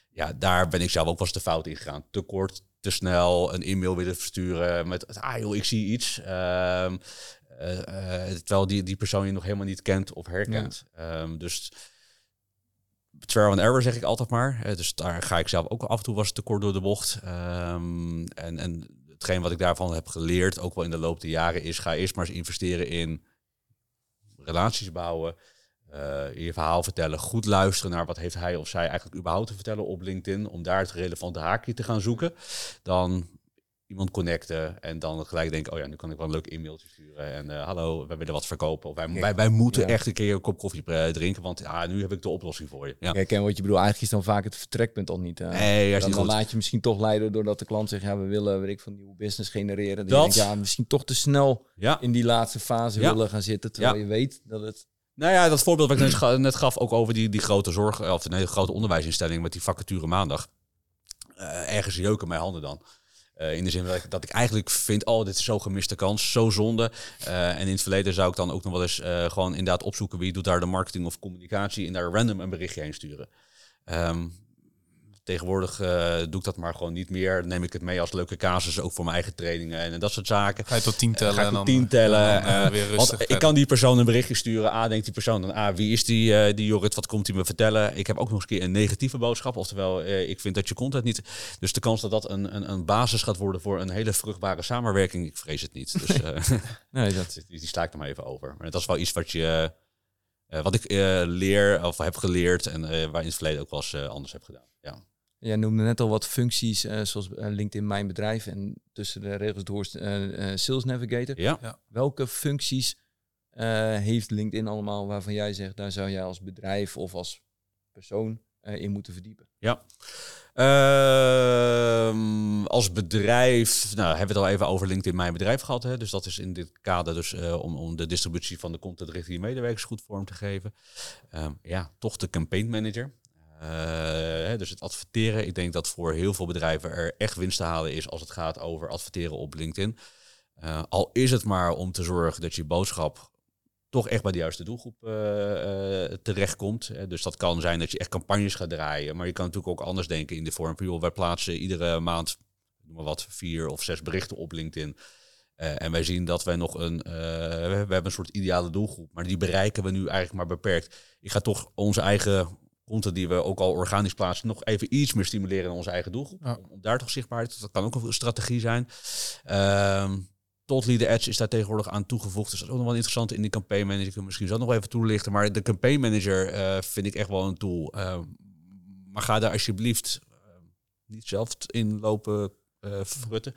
Ja, daar ben ik zelf ook wel eens de fout in gegaan. Te kort, te snel, een e-mail willen versturen met, ah joh, ik zie iets. Eh, eh, terwijl die, die persoon je nog helemaal niet kent of herkent. Ehm, dus trial and error zeg ik altijd maar. Dus daar ga ik zelf ook af en toe was het te kort door de bocht. Ehm, en, en hetgeen wat ik daarvan heb geleerd, ook wel in de loop der jaren, is ga eerst maar eens investeren in relaties bouwen. eh, je verhaal vertellen, goed luisteren naar wat heeft hij of zij eigenlijk überhaupt te vertellen op LinkedIn, om daar het relevante haakje te gaan zoeken. Dan iemand connecten en dan gelijk denken, oh ja, nu kan ik wel een leuk e-mailtje sturen en eh, hallo, we willen wat verkopen. Of wij, wij, wij moeten Ja. echt een keer een kop koffie eh, drinken, want ja, nu heb ik de oplossing voor je. Ja. Ik herken wat je bedoelt. Eigenlijk is dan vaak het vertrekpunt al niet. eh. Nee, dan, niet dan laat je misschien toch leiden doordat de klant zegt, ja, we willen weet ik, van nieuwe business genereren. Dat, ja, misschien toch te snel Ja. in die laatste fase willen gaan zitten, terwijl je weet dat het... Nou ja, dat voorbeeld wat ik net, ga- net gaf, ook over die, die grote zorg, of nee, grote onderwijsinstelling met die vacature maandag. Eh, ergens jeuken mijn handen dan. Eh, in de zin dat ik, dat ik eigenlijk vind, oh, dit is zo gemiste kans, zo zonde. Eh, en in het verleden zou ik dan ook nog wel eens eh, gewoon inderdaad opzoeken wie doet daar de marketing of communicatie en daar random een berichtje heen sturen. Ehm, Tegenwoordig eh, doe ik dat maar gewoon niet meer. Dan neem ik het mee als leuke casus, ook voor mijn eigen trainingen en, dat soort zaken. Ga je tot tien tellen ga ik tot tien tellen. dan, eh, eh, weer want rustig ik kan die persoon een berichtje sturen. A, denkt die persoon dan, A, wie is die, eh, die Jorrit? Wat komt hij me vertellen? Ik heb ook nog eens een keer een negatieve boodschap. Oftewel, eh, ik vind dat je content niet... Dus de kans dat dat een, een, een basis gaat worden voor een hele vruchtbare samenwerking, ik vrees het niet. Dus eh, Nee, dat, die, die sla ik er maar even over. Maar dat is wel iets wat je... eh, wat ik eh, leer of heb geleerd en eh, waar in het verleden ook wel eens eh, anders heb gedaan. Ja. Jij noemde net al wat functies, eh, zoals eh, LinkedIn Mijn Bedrijf en tussen de regels door eh, eh, Sales Navigator. Ja. Welke functies eh, heeft LinkedIn allemaal waarvan jij zegt, daar zou jij als bedrijf of als persoon eh, in moeten verdiepen? Ja. Ehm, als bedrijf, nou hebben we het al even over LinkedIn Mijn Bedrijf gehad. Hè? Dus dat is in dit kader dus eh, om, om de distributie van de content richting je medewerkers goed vorm te geven. Ehm, ja, toch de campaign manager. Eh, dus het adverteren. Ik denk dat voor heel veel bedrijven er echt winst te halen is als het gaat over adverteren op LinkedIn. Eh, al is het maar om te zorgen dat je boodschap toch echt bij de juiste doelgroep eh, terechtkomt. Dus dat kan zijn dat je echt campagnes gaat draaien. Maar je kan natuurlijk ook anders denken in de vorm van... Joh, wij plaatsen iedere maand noem maar wat, vier of zes berichten op LinkedIn. En wij zien dat wij nog een... we hebben een soort ideale doelgroep. Maar die bereiken we nu eigenlijk maar beperkt. Ik ga toch onze eigen content die we ook al organisch plaatsen... nog even iets meer stimuleren in onze eigen doelgroep. Ja. Om, om daar toch zichtbaar te... Dat kan ook een strategie zijn. Ehm tot leader ads is daar tegenwoordig aan toegevoegd. Dus dat is ook nog wel interessant in die campaign manager. Misschien zo nog even toelichten. Maar de campaign manager eh, vind ik echt wel een tool. Eh, maar ga daar alsjeblieft eh, niet zelf in lopen eh frutten.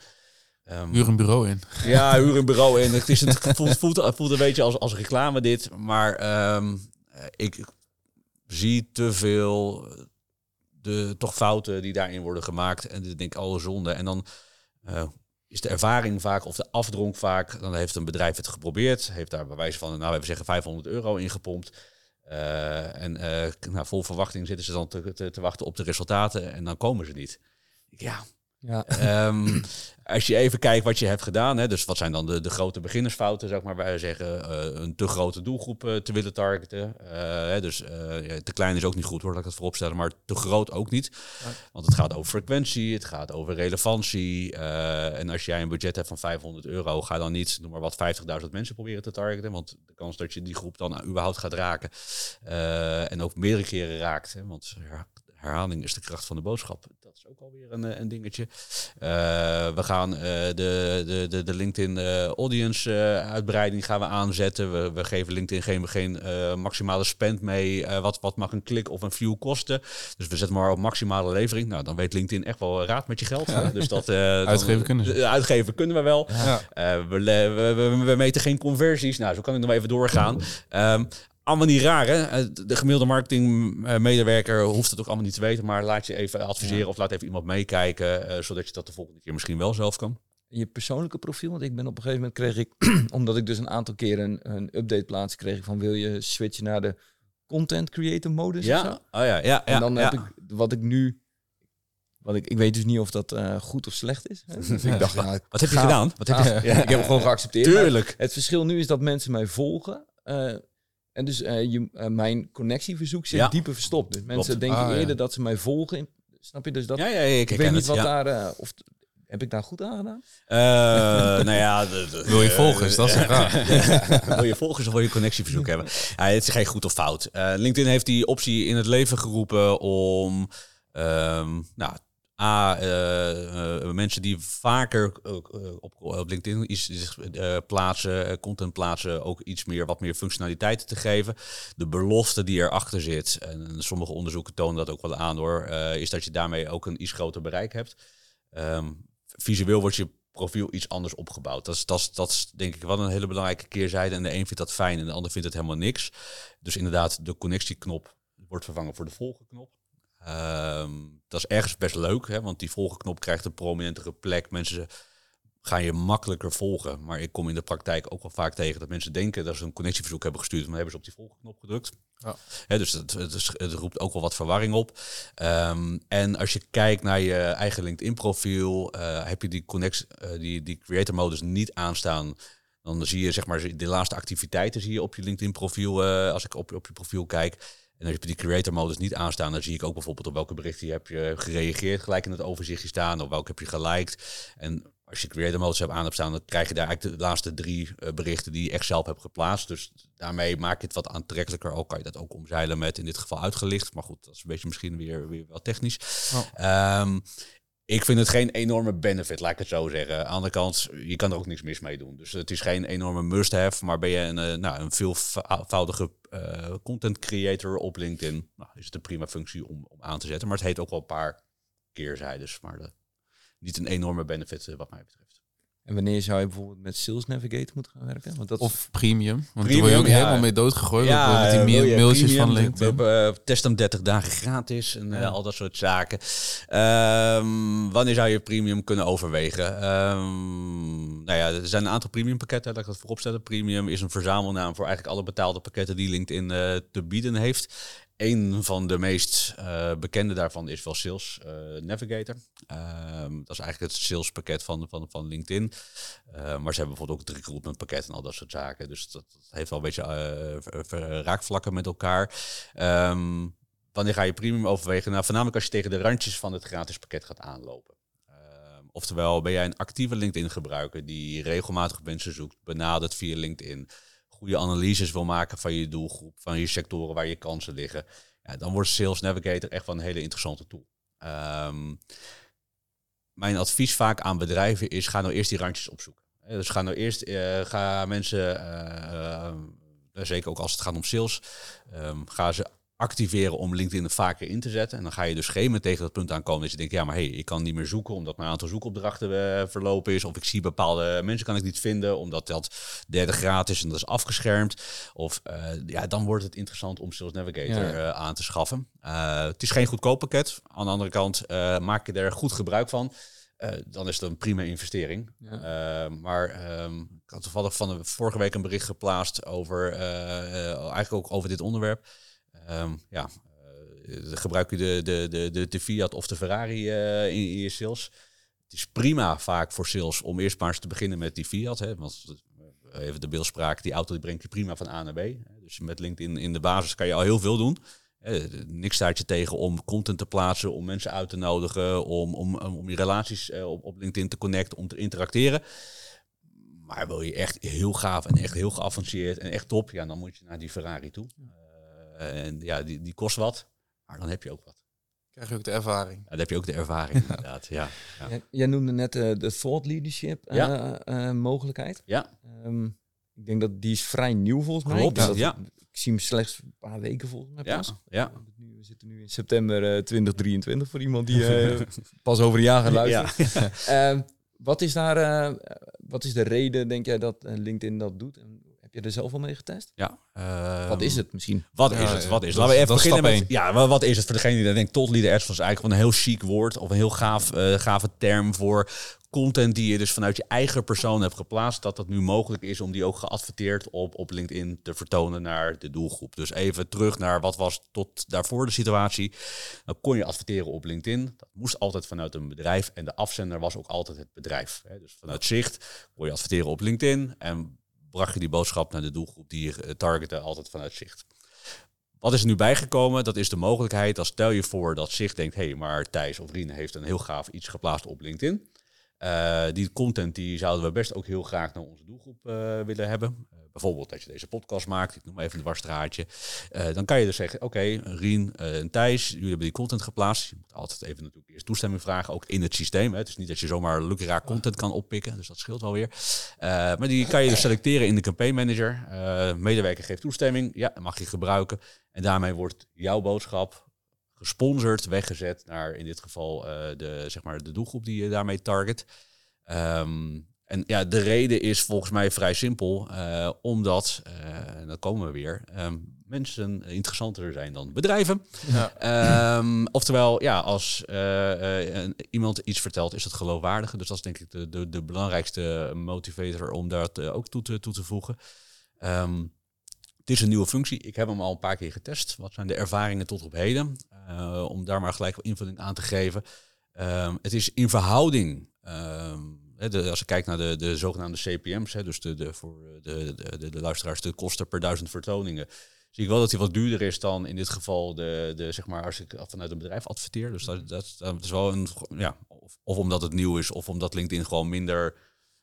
Ehm, Huur een bureau in. ja, huur een bureau in. Het, is, het voelt, voelt, voelt een beetje als, als reclame dit. Maar ehm, eh, ik zie te veel eh, de toch fouten die daarin worden gemaakt. En dan denk ik, oh zonde. En dan eh, is de ervaring vaak, of de afdronk vaak, dan heeft een bedrijf het geprobeerd. Heeft daar bij wijze van, nou we zeggen 500 euro ingepompt. Eh, en eh, nou, vol verwachting zitten ze dan te, te, te wachten op de resultaten en dan komen ze niet. Ja, Ja, Ehm, als je even kijkt wat je hebt gedaan, hè, dus wat zijn dan de, de grote beginnersfouten, zeg maar, wij zeggen eh, een te grote doelgroep eh, te willen targeten. Eh, hè, dus ja, te klein is ook niet goed hoor, laat ik het vooropstellen, maar te groot ook niet. Want het gaat over frequentie, het gaat over relevantie. en als jij een budget hebt van 500 euro, ga dan niet, noem maar wat, 50.000 mensen proberen te targeten. Want de kans dat je die groep dan überhaupt gaat raken en ook meerdere keren raakt, hè, want ja, herhaling is de kracht van de boodschap. Dat is ook alweer een, eh, een dingetje. Eh, we gaan eh, de, de, de, LinkedIn audience uitbreiding gaan we aanzetten. We, we geven LinkedIn geen, geen maximale spend mee. Wat, wat mag een klik of een view kosten? Dus we zetten maar op maximale levering. Nou, dan weet LinkedIn echt wel raad met je geld. Dus dat, dan- Uitgeven kunnen ze. Uitgeven kunnen we wel. Ja. We, we, we, we meten geen conversies. Nou, zo kan ik nog even doorgaan. Ehm, allemaal niet raar, hè? Eh, De gemiddelde marketingmedewerker hoeft het ook allemaal niet te weten. Maar laat je even adviseren of laat even iemand meekijken. eh, zodat je dat de volgende keer misschien wel zelf kan. je persoonlijke profiel, want ik ben op een gegeven moment kreeg ik, omdat ik dus een aantal keer een, een update plaats, kreeg van wil je switchen naar de content creator modus of zo? Ja, oh ja, ja. ja en dan ja. heb ik wat ik nu, wat ik, ik weet dus niet of dat eh, goed of slecht is. Dus ik dacht, ja, Wat heb je gedaan? Wat heb je Ah, Ik heb hem gewoon geaccepteerd. Tuurlijk. Het verschil nu is dat mensen mij volgen. En dus eh, je, eh, mijn connectieverzoek zit Ja. dieper verstopt. Dus mensen Klopt. denken Ah, ja. eerder dat ze mij volgen. in- Snap je? Dus dat, Ja, ja, ik, ik weet niet het, wat ja. daar... eh, of, heb ik daar goed aan gedaan? Eh, nou ja, de- de- Wil je volgers? Dat is vraag. wil je volgers of wil je connectieverzoek hebben? Ja, het is geen goed of fout. Eh, LinkedIn heeft die optie in het leven geroepen om ehm, nou, A, eh, eh, mensen die vaker eh, op, op LinkedIn iets plaatsen, content plaatsen, ook iets meer, wat meer functionaliteiten te geven. De belofte die erachter zit, en sommige onderzoeken tonen dat ook wel aan hoor, is dat je daarmee ook een iets groter bereik hebt. Ehm, visueel wordt je profiel iets anders opgebouwd. Dat is, dat, is, dat is denk ik wel een hele belangrijke keerzijde. En de een vindt dat fijn en de ander vindt het helemaal niks. Dus inderdaad, de connectieknop wordt vervangen voor de volgenknop. Ehm, dat is ergens best leuk, hè, want die volgenknop krijgt een prominentere plek. Mensen gaan je makkelijker volgen. Maar ik kom in de praktijk ook wel vaak tegen dat mensen denken dat ze een connectieverzoek hebben gestuurd, maar hebben ze op die volgenknop gedrukt. Ja. Hè, dus het, het, is- het roept ook wel wat verwarring op. Ehm, en als je kijkt naar je eigen LinkedIn-profiel, eh, heb je die, connect, eh, die, die creator modus niet aanstaan. Dan zie je zeg maar de laatste activiteiten zie je op je LinkedIn-profiel. eh, als ik op, op je profiel kijk. En als je die creator modus niet aanstaan, dan zie ik ook bijvoorbeeld op welke berichten je hebt je gereageerd, gelijk in het overzichtje staan, of welke heb je geliked. En als je creator modus hebt aan hebt staan, dan krijg je daar eigenlijk de laatste drie eh, berichten die je echt zelf hebt geplaatst. Dus daarmee maak je het wat aantrekkelijker. Ook kan je dat ook omzeilen met in dit geval uitgelicht. Maar goed, dat is een beetje misschien weer, weer wel technisch. Oh. Ehm, ik vind het geen enorme benefit, laat ik het zo zeggen. Aan de kant, je kan er ook niks mis mee doen. Dus het is geen enorme must-have. Maar ben je een, eh, nou, een veelvoudige eh, content creator op LinkedIn, nou, is het een prima functie om, om aan te zetten. Maar het heet ook wel een paar keerzijdes. Maar de, niet een enorme benefit eh, wat mij betreft. En wanneer zou je bijvoorbeeld met Sales Navigator moeten gaan werken? Want dat Of premium. Want Premium, daar word je ook ja. helemaal mee doodgegooid. Ja, met die eh, mailtjes premium, van we- LinkedIn. We, we testen hem 30 dagen gratis en eh, al dat soort zaken. Ehm, wanneer zou je premium kunnen overwegen? Ehm, nou ja, er zijn een aantal premium pakketten, laat ik dat voorop stellen. Premium is een verzamelnaam voor eigenlijk alle betaalde pakketten die LinkedIn eh, te bieden heeft. Een van de meest eh, bekende daarvan is wel Sales eh, Navigator. Ehm, dat is eigenlijk het salespakket van, van, van LinkedIn. Eh, maar ze hebben bijvoorbeeld ook het recruitment pakket en al dat soort zaken. Dus dat, heeft wel een beetje eh, raakvlakken met elkaar. Ehm, wanneer ga je premium overwegen? Nou, voornamelijk als je tegen de randjes van het gratis pakket gaat aanlopen. Ehm, oftewel, ben jij een actieve LinkedIn-gebruiker die regelmatig mensen zoekt, benadert via LinkedIn, goede analyses wil maken van je doelgroep, van je sectoren waar je kansen liggen, ja, dan wordt Sales Navigator echt wel een hele interessante tool. Ehm, mijn advies vaak aan bedrijven is: ga nou eerst die randjes opzoeken. Dus ga nou eerst, eh, ga mensen, eh, eh, zeker ook als het gaat om sales, ehm, ga ze activeren om LinkedIn er vaker in te zetten. En dan ga je dus geen tegen dat punt aankomen dat je denkt, ja, maar hey, ik kan niet meer zoeken omdat mijn aantal zoekopdrachten eh, verlopen is. Of ik zie bepaalde mensen kan ik niet vinden omdat dat derde graad is en dat is afgeschermd. Of eh, ja, dan wordt het interessant om Sales Navigator Ja. eh, aan te schaffen. Het is geen goedkoop pakket. Aan de andere kant maak je er goed gebruik van. dan is het een prima investering. Ja. Maar ehm, ik had toevallig van de vorige week een bericht geplaatst over eigenlijk ook over dit onderwerp. Ehm, ja, eh, gebruik je de, de, de, de, de Fiat of de Ferrari eh, in, in je sales. Het is prima vaak voor sales om eerst maar eens te beginnen met die Fiat. Hè, want even de beeldspraak, die auto die brengt je prima van A naar B. Hè. Dus met LinkedIn in de basis kan je al heel veel doen. Eh, niks staat je tegen om content te plaatsen, om mensen uit te nodigen, om, om, om je relaties eh, op, op LinkedIn te connecten, om te interacteren. Maar wil je echt heel gaaf en echt heel geavanceerd en echt top, ja, dan moet je naar die Ferrari toe. En ja, die, die kost wat, maar dan heb je ook wat. Krijg je ook de ervaring. Ja, dan heb je ook de ervaring inderdaad. Ja, ja. Ja, jij noemde net eh, de thought leadership eh, Ja. eh, mogelijkheid. ja. Ehm, ik denk dat die is vrij nieuw volgens mij. Klopt, dat- ja. Ik zie hem slechts een paar weken volgens mij ja, pas. ja. Nu, we zitten nu in september eh, 2023 voor iemand die eh, pas over een jaar gaat luisteren. Ehm, wat, is daar, eh, wat is de reden, denk jij, dat LinkedIn dat doet? En je er zelf al mee getest? ja. wat is Ehm, het misschien? Wat Ja, is het? Wat is het? dat Laten we even dat beginnen met... Ja, wa- wat is het voor degene die dan denkt... Tot Leader Ads was eigenlijk gewoon een heel chic woord... of een heel gaaf, eh, gave term voor content die je dus vanuit je eigen persoon hebt geplaatst... dat het nu mogelijk is om die ook geadverteerd op, op LinkedIn te vertonen naar de doelgroep. Dus even terug naar wat was tot daarvoor de situatie. Dan kon je adverteren op LinkedIn. Dat moest altijd vanuit een bedrijf. En de afzender was ook altijd het bedrijf. Hè. Dus vanuit zicht kon je adverteren op LinkedIn... en bracht je die boodschap naar de doelgroep die je eh, targette altijd vanuit zicht. Wat is er nu bijgekomen? Dat is de mogelijkheid, als stel je voor dat Zicht denkt, hé, hey, maar Thijs of Rien heeft een heel gaaf iets geplaatst op LinkedIn. Eh, die content die zouden we best ook heel graag naar onze doelgroep eh, willen hebben. Eh, bijvoorbeeld dat je deze podcast maakt, ik noem even een dwarsstraatje. Dan kan je dus zeggen, oké, Rien en Thijs, jullie hebben die content geplaatst. Je moet altijd even natuurlijk eerst toestemming vragen, ook in het systeem. Hè. Het is niet dat je zomaar lukraak content kan oppikken, dus dat scheelt wel weer. Maar die kan je dus selecteren in de campaign manager. Medewerker geeft toestemming, ja, mag je gebruiken. En daarmee wordt jouw boodschap gesponsord, weggezet naar in dit geval eh, de, zeg maar, de doelgroep die je daarmee target. Ehm, en ja, de reden is volgens mij vrij simpel, eh, omdat, eh, en dan komen we weer, ehm, mensen interessanter zijn dan bedrijven. Ja. Ehm, oftewel, ja, als iemand iets vertelt, is het geloofwaardiger. Dus dat is denk ik de, de, de belangrijkste motivator om dat eh, ook toe te, toe te voegen. Het is een nieuwe functie. Ik heb hem al een paar keer getest. Wat zijn de ervaringen tot op heden? Eh, om daar maar gelijk invulling aan te geven. Ehm, het is in verhouding. ehm, de, als je kijkt naar de, de zogenaamde CPM's, dus de, de, voor de, de, de, de luisteraars, de kosten per duizend vertoningen, zie ik wel dat hij wat duurder is dan in dit geval de, de zeg maar, als ik vanuit een bedrijf adverteer. Dus dat, dat, dat is wel een, ja, of, of omdat het nieuw is, of omdat LinkedIn gewoon minder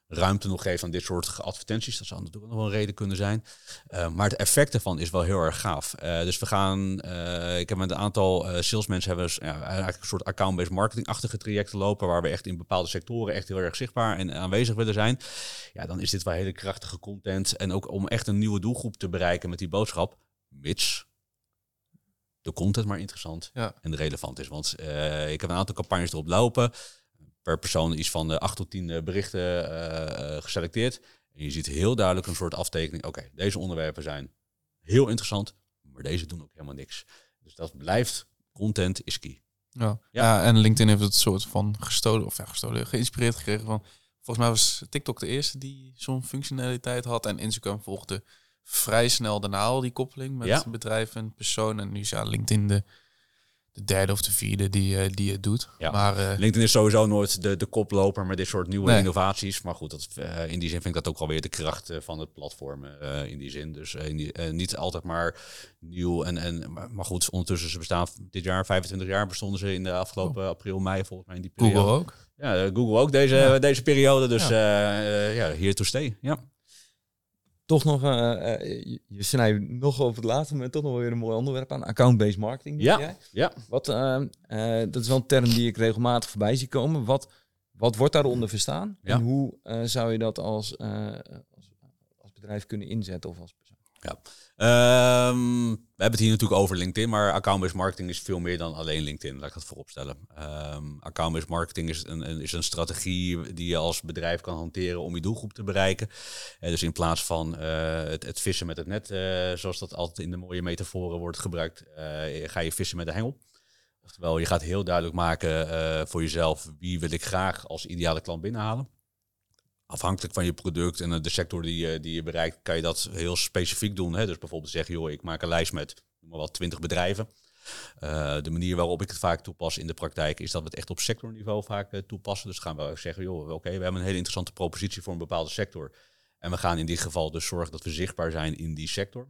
ruimte nog geeft aan dit soort advertenties. Dat zou natuurlijk nog wel een reden kunnen zijn. Uh, maar het effect ervan is wel heel erg gaaf. Uh, dus we gaan, uh, ik heb met een aantal salesmensen hebben we ja, eigenlijk een soort account-based marketing-achtige trajecten lopen, waar we echt in bepaalde sectoren echt heel erg zichtbaar en aanwezig willen zijn. Ja, dan is dit wel hele krachtige content. En ook om echt een nieuwe doelgroep te bereiken met die boodschap, mits de content maar interessant ja. en relevant is. Want ik heb een aantal campagnes erop lopen per persoon iets van de 8 tot 10 eh, berichten uh, geselecteerd. En je ziet heel duidelijk een soort aftekening. Oké, deze onderwerpen zijn heel interessant, maar deze doen ook helemaal niks. Dus dat blijft, content is key. Ja, ja. en LinkedIn heeft het soort van gestolen, of ja, gestolen, geïnspireerd gekregen van... Volgens mij was TikTok de eerste die zo'n functionaliteit had. En Instagram volgde vrij snel daarna al die koppeling met ja. bedrijf en persoon. En nu is ja LinkedIn de de derde of de vierde die, uh, die het doet. Ja. Maar, uh, LinkedIn is sowieso nooit de, de koploper met dit soort nieuwe innovaties. Maar goed, dat, uh, in die zin vind ik dat ook alweer de kracht van het platform in die zin. Dus die, niet altijd maar nieuw. En, en, maar goed, ondertussen ze bestaan dit jaar, 25 jaar bestonden ze in de afgelopen oh. april, mei volgens mij in die periode. Google ook? Ja, Google ook deze, ja. deze periode. Dus ja, ja hier to stay. Ja toch nog, uh, je snijdt nog over het laatste, maar toch nog weer een mooi onderwerp aan. Account-based marketing. Ja, jij. ja. Wat, dat is wel een term die ik regelmatig voorbij zie komen. Wat, wat wordt daaronder verstaan? Ja. En hoe zou je dat als, als, als, bedrijf kunnen inzetten of als persoon? Ja. Um, we hebben het hier natuurlijk over LinkedIn, maar account-based marketing is veel meer dan alleen LinkedIn. Laat ik dat voorop stellen. Um, account-based marketing is een, is een strategie die je als bedrijf kan hanteren om je doelgroep te bereiken. Uh, dus in plaats van uh, het, vissen met het net, uh, zoals dat altijd in de mooie metaforen wordt gebruikt, ga je vissen met de hengel. Oftewel, je gaat heel duidelijk maken voor jezelf wie wil ik graag als ideale klant binnenhalen afhankelijk van je product en de sector die je, die je bereikt, kan je dat heel specifiek doen. Hè? Dus bijvoorbeeld zeggen, joh, ik maak een lijst met maar wat 20 bedrijven. Uh, de manier waarop ik het vaak toepas in de praktijk is dat we het echt op sectorniveau vaak toepassen. Dus gaan we zeggen, joh, oké, we hebben een hele interessante propositie voor een bepaalde sector. En we gaan in dit geval dus zorgen dat we zichtbaar zijn in die sector.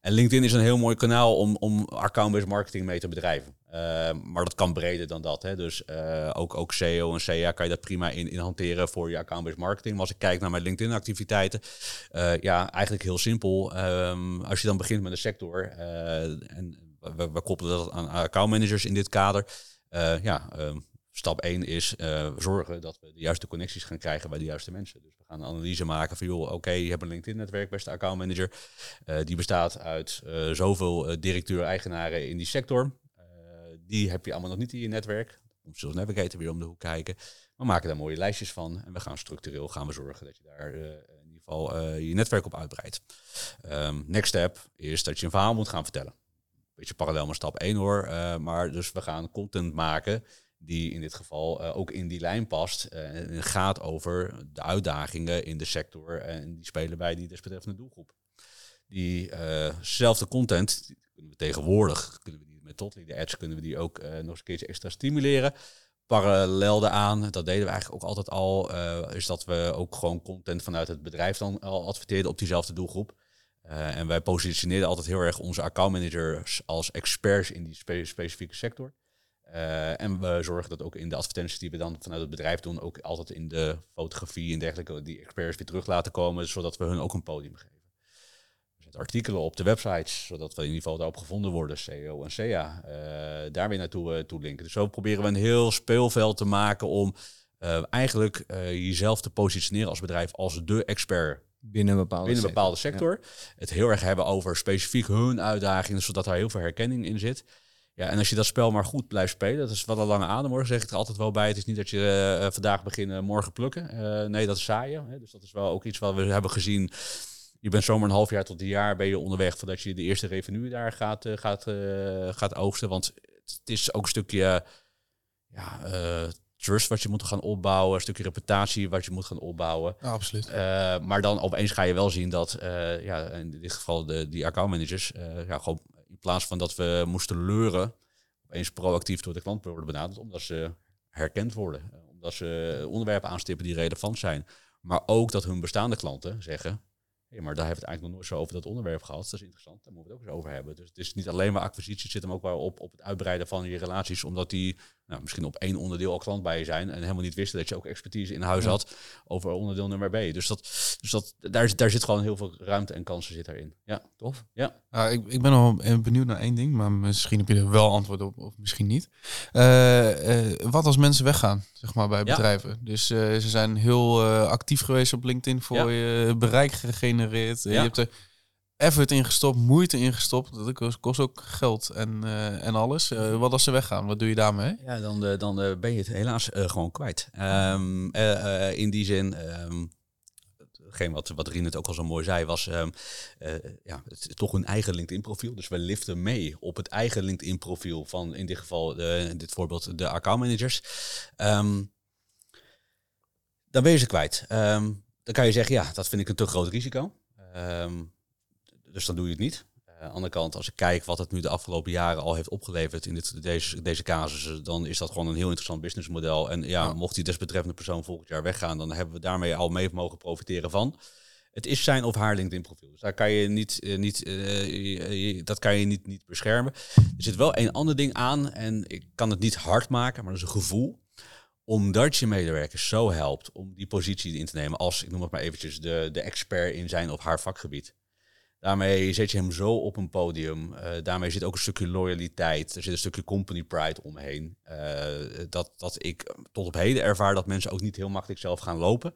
En LinkedIn is een heel mooi kanaal om, om account-based marketing mee te bedrijven. Uh, maar dat kan breder dan dat. Hè. Dus uh, ook, ook SEO en CA kan je dat prima in, in hanteren voor je account-based marketing. Maar als ik kijk naar mijn LinkedIn-activiteiten, uh, ja, eigenlijk heel simpel. Um, als je dan begint met een sector, en we, koppelen dat aan accountmanagers in dit kader. ja, um, stap 1 is zorgen dat we de juiste connecties gaan krijgen bij de juiste mensen. Dus we gaan een analyse maken van, joh, oké, je hebt een LinkedIn-netwerk, beste accountmanager. Uh, die bestaat uit zoveel directeur-eigenaren in die sector. Die heb je allemaal nog niet in je netwerk. Om Sales Navigator weer om de hoek kijken. We maken daar mooie lijstjes van. En we gaan structureel gaan we zorgen dat je daar in ieder geval je netwerk op uitbreidt. Um, next step is dat je een verhaal moet gaan vertellen. Beetje parallel met stap 1 hoor. maar dus we gaan content maken die in dit geval ook in die lijn past. En gaat over de uitdagingen in de sector en die spelen bij die desbetreffende doelgroep. Diezelfde content kunnen we tegenwoordig, kunnen met Totally de ads, kunnen we die ook nog eens een extra stimuleren. Parallel daaraan, dat deden we eigenlijk ook altijd al, is dat we ook gewoon content vanuit het bedrijf dan al adverteerden op diezelfde doelgroep. en wij positioneerden altijd heel erg onze accountmanagers als experts in die spe specifieke sector. En we zorgen dat ook in de advertenties die we dan vanuit het bedrijf doen, ook altijd in de fotografie en dergelijke, die experts weer terug laten komen, zodat we hun ook een podium geven. Artikelen op de websites, zodat we in ieder geval daarop gevonden worden, SEO en SEA, uh, daar weer naartoe uh, toe linken. Dus zo proberen we een heel speelveld te maken om eigenlijk jezelf te positioneren als bedrijf als de expert binnen een bepaalde, binnen een bepaalde sector. Het heel erg hebben over specifiek hun uitdagingen, zodat daar heel veel herkenning in zit. Ja, en als je dat spel maar goed blijft spelen, dat is wel een lange adem hoor, zeg ik er altijd wel bij. Het is niet dat je uh, vandaag beginnen, morgen plukken. Uh, nee, dat is saaien. Hè? Dus dat is wel ook iets wat we hebben gezien. Je bent zomaar een half jaar tot een jaar ben je onderweg voordat je de eerste revenue daar gaat, uh, gaat, gaat oogsten. Want het is ook een stukje ja, trust wat je moet gaan opbouwen, een stukje reputatie wat je moet gaan opbouwen. Ja, absoluut. maar dan opeens ga je wel zien dat, ja, in dit geval de, die accountmanagers, ja, gewoon in plaats van dat we moesten leuren, opeens proactief door de klant worden benaderd, omdat ze herkend worden. Eh, omdat ze onderwerpen aanstippen die relevant zijn. Maar ook dat hun bestaande klanten zeggen, hey, maar daar hebben we het eigenlijk nog nooit zo over dat onderwerp gehad. Dat is interessant, daar moeten we het ook eens over hebben. Dus het is niet alleen maar acquisitie, het zit hem ook wel op, op het uitbreiden van je relaties, omdat die nou, misschien op één onderdeel al klant bij je zijn en helemaal niet wisten dat je ook expertise in huis had over onderdeel nummer B. Dus, dat, dus dat, daar, daar zit gewoon heel veel ruimte en kansen zit daarin. Ja, Tof. ja. Ja, ik, ik ben nog wel benieuwd naar één ding, maar misschien heb je er wel antwoord op, of misschien niet. Eh, eh, wat als mensen weggaan, zeg maar, bij Ja. bedrijven? Dus eh, ze zijn heel eh, actief geweest op LinkedIn voor Ja. je bereik gegenereerd. Eh, Ja. Je hebt er effort in gestopt, moeite in gestopt. Dat kost, ook geld en, eh, en alles. Eh, wat als ze weggaan? Wat doe je daarmee? Ja, dan, eh, dan ben je het helaas gewoon kwijt. Ehm, eh, eh, in die zin, ehm hetgeen wat, wat Rien het ook al zo mooi zei, was ehm, eh, ja, het is toch een eigen LinkedIn-profiel. Dus we liften mee op het eigen LinkedIn-profiel van in dit geval, in dit voorbeeld, de accountmanagers. Dan ben je ze kwijt. Dan kan je zeggen, ja, dat vind ik een te groot risico. Dus dan doe je het niet. Eh, aan de andere kant, als ik kijk wat het nu de afgelopen jaren al heeft opgeleverd in dit, deze, deze casussen, dan is dat gewoon een heel interessant businessmodel. En ja, Ja. mocht die desbetreffende persoon volgend jaar weggaan, dan hebben we daarmee al mee mogen profiteren van. Het is zijn of haar LinkedIn profiel. Dus daar kan je niet, eh, niet, eh, dat kan je niet, niet beschermen. Er zit wel een ander ding aan en ik kan het niet hard maken, maar dat is een gevoel omdat je medewerkers zo helpt om die positie in te nemen als, ik noem het maar eventjes, de, de expert in zijn of haar vakgebied. Daarmee zet je hem zo op een podium. Eh, daarmee zit ook een stukje loyaliteit. Er zit een stukje company pride omheen. Eh, dat, dat ik tot op heden ervaar dat mensen ook niet heel makkelijk zelf gaan lopen.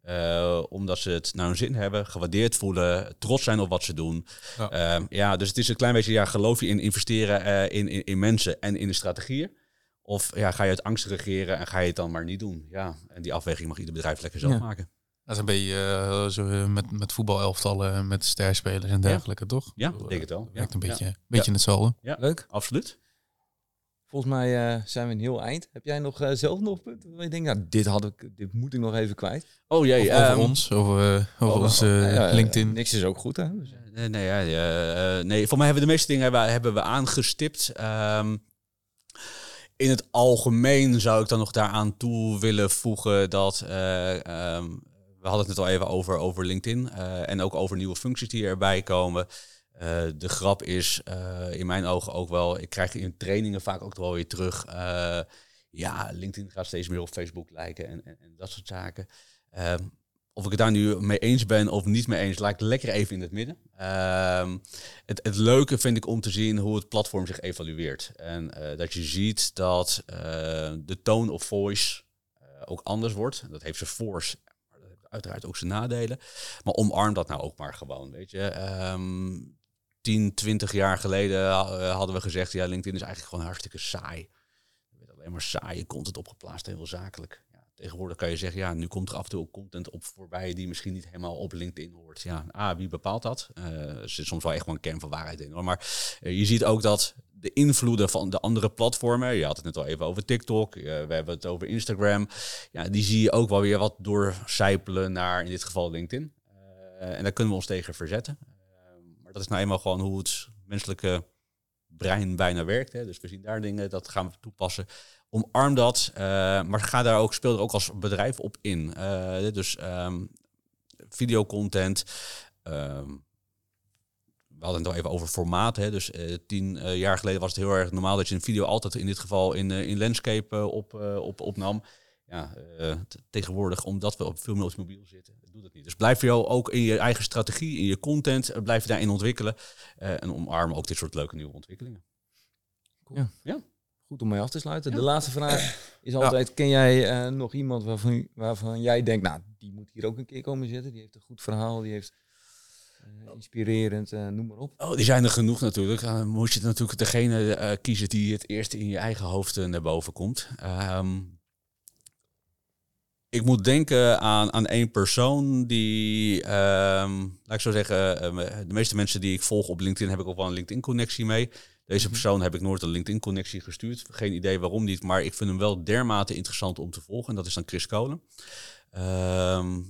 Eh, omdat ze het naar hun zin hebben, gewaardeerd voelen, trots zijn op wat ze doen. Ja. Ja, ja dus het is een klein beetje, ja, geloof je in investeren in, in, in mensen en in de strategieën? Of ja, ga je uit angst regeren en ga je het dan maar niet doen? Ja, en die afweging mag ieder bedrijf lekker zelf Ja. maken. Dat is een beetje eh, zo eh, met, met voetbalelftallen, met sterspelers en dergelijke, toch? Ja, ik denk het wel. eh, werkt Ja. een beetje, Ja. beetje hetzelfde. Leuk. Absoluut. Volgens mij eh, zijn we een heel eind. Heb jij nog eh, zelf nog punten waar je denkt, nou, dit, had ik, dit moet ik nog even kwijt? Oh jee, Of over ehm, ons, over, eh, over Oh, ons oh, eh, ja, ja, LinkedIn. Niks is ook goed, hè? Dus, Nee, nee, ja, ja, eh, nee, voor mij hebben we de meeste dingen hebben, we- hebben we aangestipt. Ehm, in het algemeen zou ik dan nog daaraan toe willen voegen dat eh, ehm, we hadden het net al even over, over LinkedIn eh, en ook over nieuwe functies die erbij komen. Eh, de grap is eh, in mijn ogen ook wel, ik krijg in trainingen vaak ook wel weer terug. ja, LinkedIn gaat steeds meer op Facebook lijken en, en, en dat soort zaken. Ehm, of ik het daar nu mee eens ben of niet mee eens, ik lekker even in het midden. Ehm, het, het leuke vind ik om te zien hoe het platform zich evalueert. En dat je ziet dat de tone of voice ook anders wordt. Dat heeft zijn heeft uiteraard ook zijn nadelen. Maar omarm dat nou ook maar gewoon, weet je. Ehm 10, 20 jaar geleden eh, hadden we gezegd, ja, LinkedIn is eigenlijk gewoon hartstikke saai. Er werd alleen maar saaie content opgeplaatst, heel zakelijk. Tegenwoordig kan je zeggen, ja, nu komt er af en toe ook content op voorbij die misschien niet helemaal op LinkedIn hoort. Ja, A, wie bepaalt dat? Eh, er zit soms wel echt wel een kern van waarheid in. Hoor. Maar eh, je ziet ook dat de invloeden van de andere platformen, je had het net al even over TikTok, eh, we hebben het over Instagram, ja, die zie je ook wel weer wat doorcijpelen naar in dit geval LinkedIn. Eh, en daar kunnen we ons tegen verzetten. Eh, maar dat is nou eenmaal gewoon hoe het menselijke brein bijna werkt. Hè. Dus we zien daar dingen, dat gaan we toepassen. Omarm dat, eh, maar ga daar ook, speel er ook als bedrijf op in. Eh, dus ehm videocontent. ehm, we hadden het al even over formaat. Hè. Dus eh, tien jaar geleden was het heel erg normaal dat je een video altijd in dit geval in, in landscape op, op, opnam. Ja, tegenwoordig, omdat we op veel meer het mobiel zitten, doet dat niet. Dus blijf je ook in je eigen strategie, in je content, blijf je daarin ontwikkelen. en omarm ook dit soort leuke nieuwe ontwikkelingen. Goed om mee af te sluiten. De laatste vraag is altijd, ken jij eh, nog iemand waarvan, waarvan jij denkt, nou, die moet hier ook een keer komen zitten. Die heeft een goed verhaal, die heeft eh, inspirerend, eh, noem maar op. Oh, die zijn er genoeg natuurlijk. Dan moet je natuurlijk degene kiezen die het eerste in je eigen hoofd naar boven komt. Ehm, ik moet denken aan, aan één persoon die, ehm, laat ik zo zeggen, de meeste mensen die ik volg op LinkedIn heb ik ook wel een LinkedIn-connectie mee. Deze persoon heb ik nooit een LinkedIn-connectie gestuurd. Geen idee waarom niet, maar ik vind hem wel dermate interessant om te volgen. En dat is dan Chris Kolen. Ehm,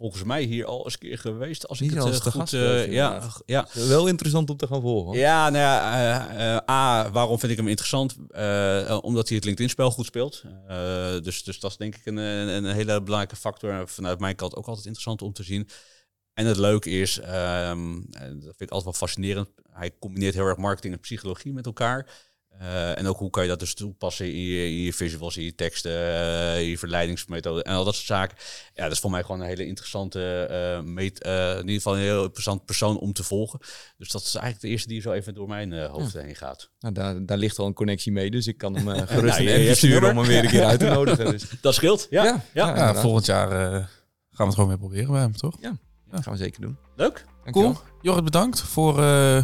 volgens mij hier al eens een keer geweest. Als ik het eh, goed... eh, geweest, ja, ja, Wel interessant om te gaan volgen. ja, nou ja, eh, eh, A, waarom vind ik hem interessant? Eh, omdat hij het LinkedIn-spel goed speelt. Eh, dus, dus dat is denk ik een, een, hele belangrijke factor. Vanuit mijn kant ook altijd interessant om te zien. En het leuke is, ehm, en dat vind ik altijd wel fascinerend, hij combineert heel erg marketing en psychologie met elkaar. Eh, en ook hoe kan je dat dus toepassen in je, in je visuals, in je teksten, uh, in je verleidingsmethode en al dat soort zaken. Ja, dat is voor mij gewoon een hele interessante, uh, meet, in ieder geval een heel interessant persoon om te volgen. Dus dat is eigenlijk de eerste die zo even door mijn hoofd heen gaat. Nou, daar, daar ligt al een connectie mee, dus ik kan hem gerust nou, een sturen om hem weer een keer uit te nodigen. Dus. Dat scheelt, ja. ja, ja, ja volgend jaar gaan we het gewoon weer proberen bij hem, toch? Ja, dat gaan we zeker doen. Leuk. Cool. Jorrit, bedankt voor,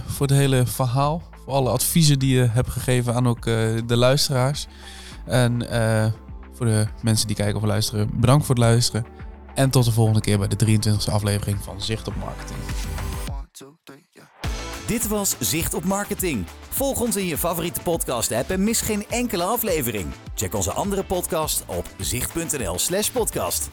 voor het hele verhaal voor alle adviezen die je hebt gegeven aan ook uh, de luisteraars. En uh, voor de mensen die kijken of luisteren, bedankt voor het luisteren. En tot de volgende keer bij de 23e aflevering van Zicht op Marketing. Dit was Zicht op Marketing. Volg ons in je favoriete podcast-app en mis geen enkele aflevering. Check onze andere podcast op zicht.nl/podcast.